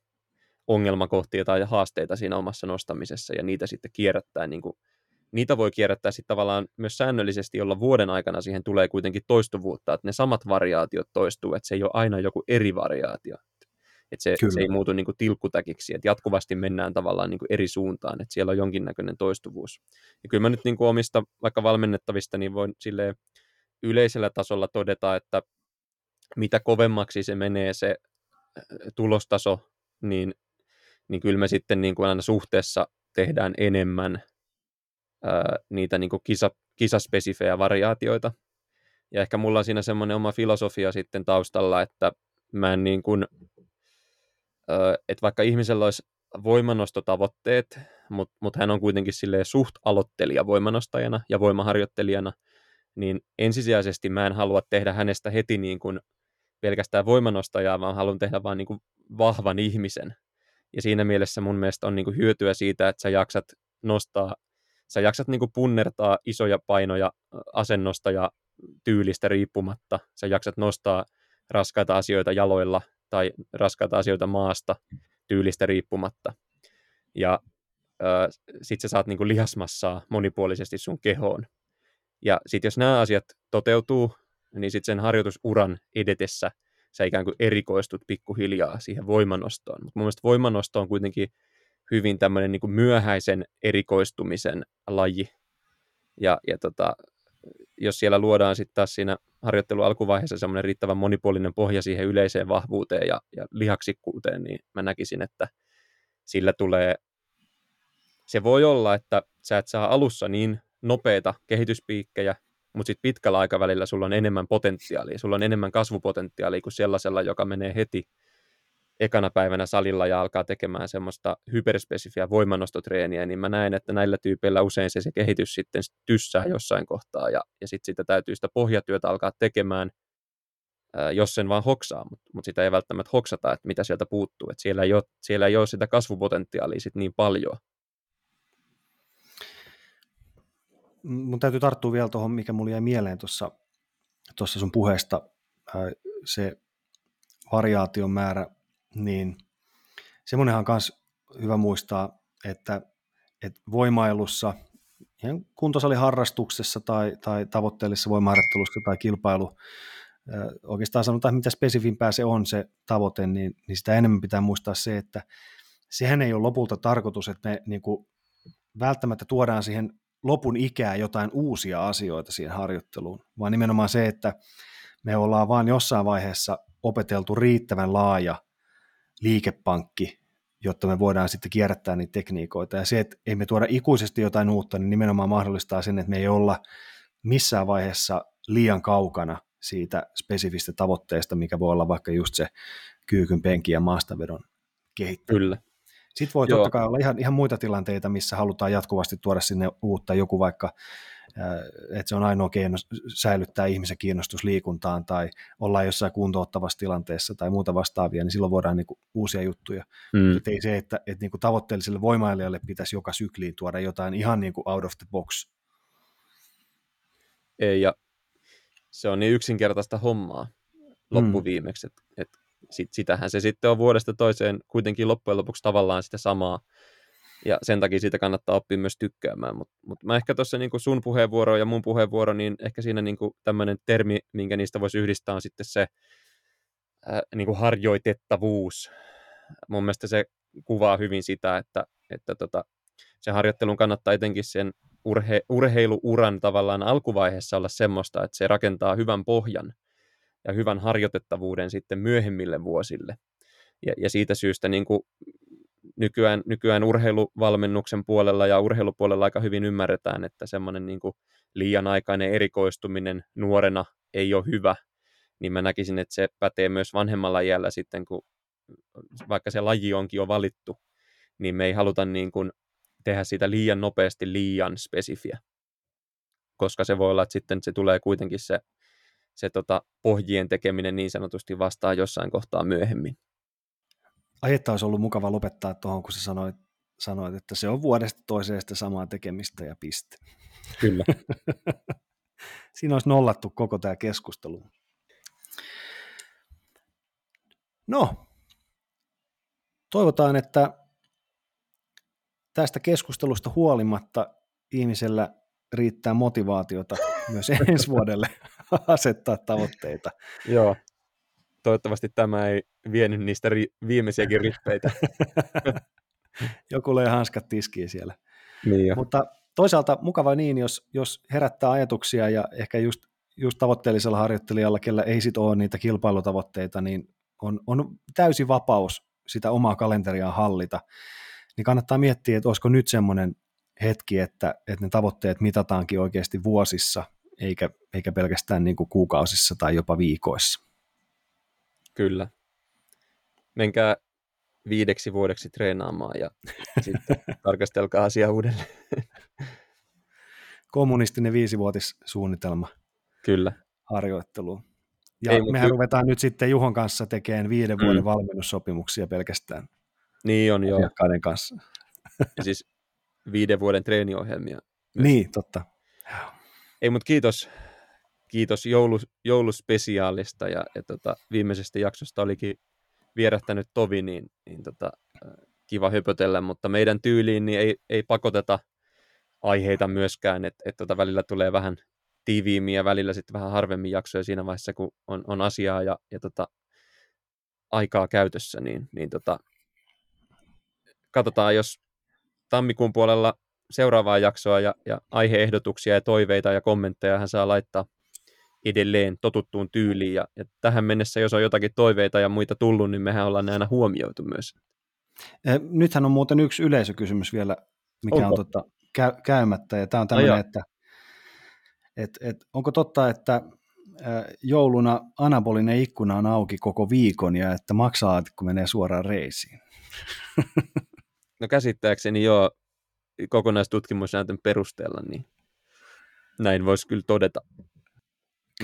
Speaker 2: ongelmakohtia tai haasteita siinä omassa nostamisessa ja niitä sitten kierrättää niin kuin, niitä voi kierrättää sitten tavallaan myös säännöllisesti, jolla vuoden aikana siihen tulee kuitenkin toistuvuutta, että ne samat variaatiot toistuu, että se ei ole aina joku eri variaatio. Että se, se ei muutu niin kuin tilkkutäkiksi, että jatkuvasti mennään tavallaan niin kuin eri suuntaan, että siellä on jonkinnäköinen toistuvuus. Ja kyllä mä nyt niin kuin omista vaikka valmennettavista, niin voin sille yleisellä tasolla todeta, että mitä kovemmaksi se menee se tulostaso, niin, niin kyllä me sitten niin kuin aina suhteessa tehdään enemmän ää, niitä niin kuin kisa, kisaspesifejä variaatioita. Ja ehkä mulla on siinä semmoinen oma filosofia sitten taustalla, että mä en niin kuin, että vaikka ihmisellä olisi voimanostotavoitteet, mutta mut hän on kuitenkin sille suht aloittelija voimanostajana ja voimaharjoittelijana, niin ensisijaisesti mä en halua tehdä hänestä heti niin kuin pelkästään voimanostajaa, vaan haluan tehdä vain niin kuin vahvan ihmisen. Ja siinä mielessä mun mielestä on niin kuin hyötyä siitä, että sä jaksat nostaa, sä jaksat niin kuin punnertaa isoja painoja asennosta ja tyylistä riippumatta. Sä jaksat nostaa raskaita asioita jaloilla tai raskaita asioita maasta tyylistä riippumatta. Ja äh, sit sä saat niin kuin lihasmassaa monipuolisesti sun kehoon. Ja sitten jos nämä asiat toteutuu, niin sitten sen harjoitusuran edetessä sä ikään kuin erikoistut pikkuhiljaa siihen voimanostoon. Mutta mun mielestä voimanosto on kuitenkin hyvin tämmöinen niin myöhäisen erikoistumisen laji. Ja, ja tota, jos siellä luodaan sitten taas siinä harjoittelun alkuvaiheessa semmoinen riittävän monipuolinen pohja siihen yleiseen vahvuuteen ja, ja lihaksikkuuteen, niin mä näkisin, että sillä tulee, se voi olla, että sä et saa alussa niin nopeita kehityspiikkejä, mutta sitten pitkällä aikavälillä sulla on enemmän potentiaalia, sulla on enemmän kasvupotentiaalia kuin sellaisella, joka menee heti ekana päivänä salilla ja alkaa tekemään semmoista hyperspesifiä voimannostotreeniä, niin mä näen, että näillä tyypeillä usein se, se kehitys sitten tyssää jossain kohtaa ja, ja sitten sitä täytyy sitä pohjatyötä alkaa tekemään, ää, jos sen vaan hoksaa, mutta mut sitä ei välttämättä hoksata, että mitä sieltä puuttuu, että siellä ei ole, siellä ei ole sitä kasvupotentiaalia sit niin paljon.
Speaker 1: Mun täytyy tarttua vielä tuohon, mikä mulle jäi mieleen tuossa sun puheesta, se variaation määrä niin semmoinenhan on myös hyvä muistaa, että, että voimailussa, ihan kuntosaliharrastuksessa tai, tai tavoitteellisessa voimaharjoittelussa tai kilpailu, oikeastaan sanotaan, mitä spesifimpää se on se tavoite, niin, niin sitä enemmän pitää muistaa se, että sehän ei ole lopulta tarkoitus, että me niin kuin, välttämättä tuodaan siihen lopun ikää jotain uusia asioita siihen harjoitteluun, vaan nimenomaan se, että me ollaan vain jossain vaiheessa opeteltu riittävän laaja liikepankki, jotta me voidaan sitten kierrättää niitä tekniikoita. Ja se, että ei me tuoda ikuisesti jotain uutta, niin nimenomaan mahdollistaa sen, että me ei olla missään vaiheessa liian kaukana siitä spesifistä tavoitteesta, mikä voi olla vaikka just se kyykyn penki ja maastavedon kehittäminen. Kyllä. Sitten voi Joo. totta kai olla ihan, ihan muita tilanteita, missä halutaan jatkuvasti tuoda sinne uutta, joku vaikka että se on ainoa keino säilyttää ihmisen kiinnostus liikuntaan tai olla jossain kuntouttavassa tilanteessa tai muuta vastaavia, niin silloin voidaan niin kuin uusia juttuja. Mm. Että ei se, että, että niin kuin tavoitteelliselle voimailijalle pitäisi joka sykliin tuoda jotain ihan niin kuin out of the box.
Speaker 2: Ei, ja se on niin yksinkertaista hommaa loppuviimeksi, mm. että, että sit, sitähän se sitten on vuodesta toiseen kuitenkin loppujen lopuksi tavallaan sitä samaa, ja sen takia siitä kannattaa oppia myös tykkäämään. Mutta mut mä ehkä tuossa niin sun puheenvuoro ja mun puheenvuoro, niin ehkä siinä niin tämmöinen termi, minkä niistä voisi yhdistää, on sitten se äh, niin harjoitettavuus. Mun mielestä se kuvaa hyvin sitä, että, että tota, se harjoittelun kannattaa etenkin sen urhe, urheiluuran tavallaan alkuvaiheessa olla semmoista, että se rakentaa hyvän pohjan ja hyvän harjoitettavuuden sitten myöhemmille vuosille. Ja, ja siitä syystä niin kuin nykyään, nykyään urheiluvalmennuksen puolella ja urheilupuolella aika hyvin ymmärretään, että semmoinen niin liian aikainen erikoistuminen nuorena ei ole hyvä, niin mä näkisin, että se pätee myös vanhemmalla iällä sitten, kun vaikka se laji onkin jo valittu, niin me ei haluta niin kuin tehdä siitä liian nopeasti liian spesifiä, koska se voi olla, että sitten se tulee kuitenkin se, se tota pohjien tekeminen niin sanotusti vastaan jossain kohtaa myöhemmin.
Speaker 1: Ai että olisi ollut mukava lopettaa tuohon, kun sä sanoit, sanoit, että se on vuodesta toiseen sitä samaa tekemistä ja piste.
Speaker 2: Kyllä.
Speaker 1: Siinä olisi nollattu koko tämä keskustelu. No, toivotaan, että tästä keskustelusta huolimatta ihmisellä riittää motivaatiota myös ensi vuodelle asettaa tavoitteita.
Speaker 2: Joo, toivottavasti tämä ei vienyt niistä ri- viimeisiäkin rippeitä.
Speaker 1: Joku löi hanskat tiskiin siellä.
Speaker 2: Niin
Speaker 1: Mutta toisaalta mukava niin, jos, jos herättää ajatuksia ja ehkä just, just tavoitteellisella harjoittelijalla, kellä ei sit ole niitä kilpailutavoitteita, niin on, on täysi vapaus sitä omaa kalenteriaan hallita. Niin kannattaa miettiä, että olisiko nyt semmoinen hetki, että, että ne tavoitteet mitataankin oikeasti vuosissa, eikä, eikä pelkästään niin kuin kuukausissa tai jopa viikoissa.
Speaker 2: Kyllä. menkää viideksi vuodeksi treenaamaan ja sitten tarkastelkaa asiaa uudelleen.
Speaker 1: Kommunistinen viisivuotissuunnitelma.
Speaker 2: Kyllä.
Speaker 1: Harjoitteluun. Ja Ei, mehän ky- ruvetaan nyt sitten Juhon kanssa tekemään viiden vuoden mm. valmennussopimuksia pelkästään
Speaker 2: niin on, joo.
Speaker 1: kanssa.
Speaker 2: Ja siis viiden vuoden treeniohjelmia.
Speaker 1: Myös. Niin, totta.
Speaker 2: Ei, mutta kiitos, kiitos joulu, jouluspesiaalista ja, ja tota, viimeisestä jaksosta olikin vierähtänyt tovi, niin, niin tota, kiva höpötellä, mutta meidän tyyliin niin ei, ei pakoteta aiheita myöskään, että et tota, välillä tulee vähän tiiviimmin ja välillä sitten vähän harvemmin jaksoja siinä vaiheessa, kun on, on asiaa ja, ja tota, aikaa käytössä, niin, niin tota, katsotaan, jos tammikuun puolella seuraavaa jaksoa ja, ja aiheehdotuksia ja toiveita ja kommentteja hän saa laittaa edelleen totuttuun tyyliin. Ja, ja tähän mennessä, jos on jotakin toiveita ja muita tullut, niin mehän ollaan ne aina huomioitu myös.
Speaker 1: Eh, nythän on muuten yksi yleisökysymys vielä, mikä onko? on tota, käy, käymättä, ja tämä on tämmöinen, että et, et, onko totta, että jouluna anabolinen ikkuna on auki koko viikon ja että maksaa, kun menee suoraan reisiin?
Speaker 2: No käsittääkseni joo, kokonaistutkimusnäytön perusteella, niin näin voisi kyllä todeta.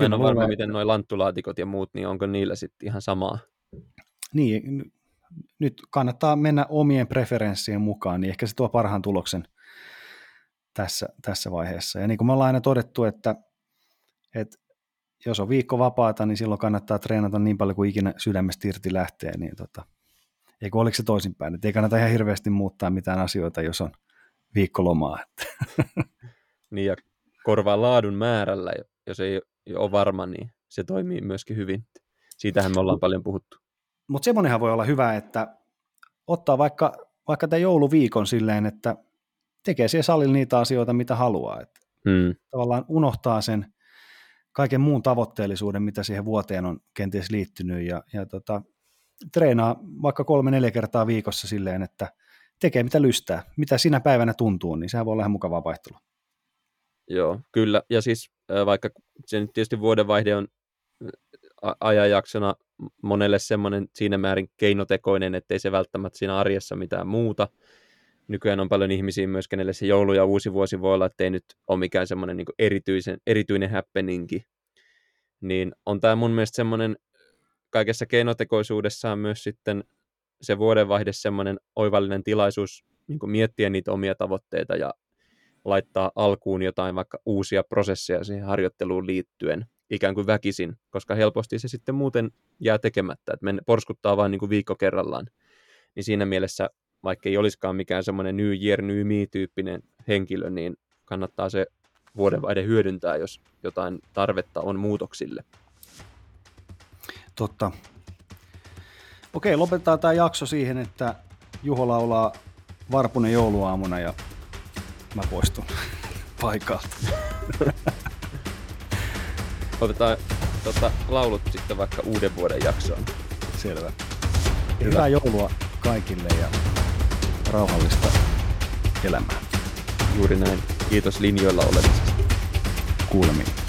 Speaker 2: Mä en ole varma, miten nuo lanttulaatikot ja muut, niin onko niillä sitten ihan samaa?
Speaker 1: Niin, nyt kannattaa mennä omien preferenssien mukaan, niin ehkä se tuo parhaan tuloksen tässä, tässä vaiheessa. Ja niin kuin me ollaan aina todettu, että, että jos on viikko vapaata, niin silloin kannattaa treenata niin paljon kuin ikinä sydämestä irti lähtee, niin tota, Eikö oliko se toisinpäin, että ei kannata ihan hirveästi muuttaa mitään asioita, jos on viikkolomaa.
Speaker 2: niin ja korvaa laadun määrällä, jos ei ole varma, niin se toimii myöskin hyvin. Siitähän me ollaan paljon puhuttu.
Speaker 1: Mutta semmoinenhan voi olla hyvä, että ottaa vaikka, vaikka tämän jouluviikon silleen, että tekee siellä salilla niitä asioita, mitä haluaa. Että hmm. Tavallaan unohtaa sen kaiken muun tavoitteellisuuden, mitä siihen vuoteen on kenties liittynyt, ja, ja tota, treenaa vaikka kolme-neljä kertaa viikossa silleen, että tekee mitä lystää, mitä sinä päivänä tuntuu, niin sehän voi olla ihan mukavaa vaihtelua.
Speaker 2: Joo, kyllä. Ja siis vaikka se nyt tietysti vuodenvaihde on ajanjaksona monelle semmoinen siinä määrin keinotekoinen, ettei se välttämättä siinä arjessa mitään muuta. Nykyään on paljon ihmisiä myös, kenelle se joulu ja uusi vuosi voi olla, ettei nyt ole mikään semmoinen niin erityisen, erityinen happeningi. Niin on tämä mun mielestä semmoinen kaikessa keinotekoisuudessaan myös sitten se vuodenvaihde semmoinen oivallinen tilaisuus niin miettiä niitä omia tavoitteita ja laittaa alkuun jotain vaikka uusia prosesseja siihen harjoitteluun liittyen ikään kuin väkisin, koska helposti se sitten muuten jää tekemättä, että men, porskuttaa vain niin viikko kerrallaan. Niin siinä mielessä, vaikka ei olisikaan mikään semmoinen New Year, New Me-tyyppinen henkilö, niin kannattaa se vuodenvaihde hyödyntää, jos jotain tarvetta on muutoksille.
Speaker 1: Totta. Okei, lopetetaan tämä jakso siihen, että Juho laulaa Varpunen jouluaamuna ja mä poistun paikalta.
Speaker 2: Otetaan tota, laulut sitten vaikka uuden vuoden jaksoon.
Speaker 1: Selvä. Hyvä. Hyvää joulua kaikille ja rauhallista elämää.
Speaker 2: Juuri näin. Kiitos linjoilla olemisesta.
Speaker 1: Kuulemiin.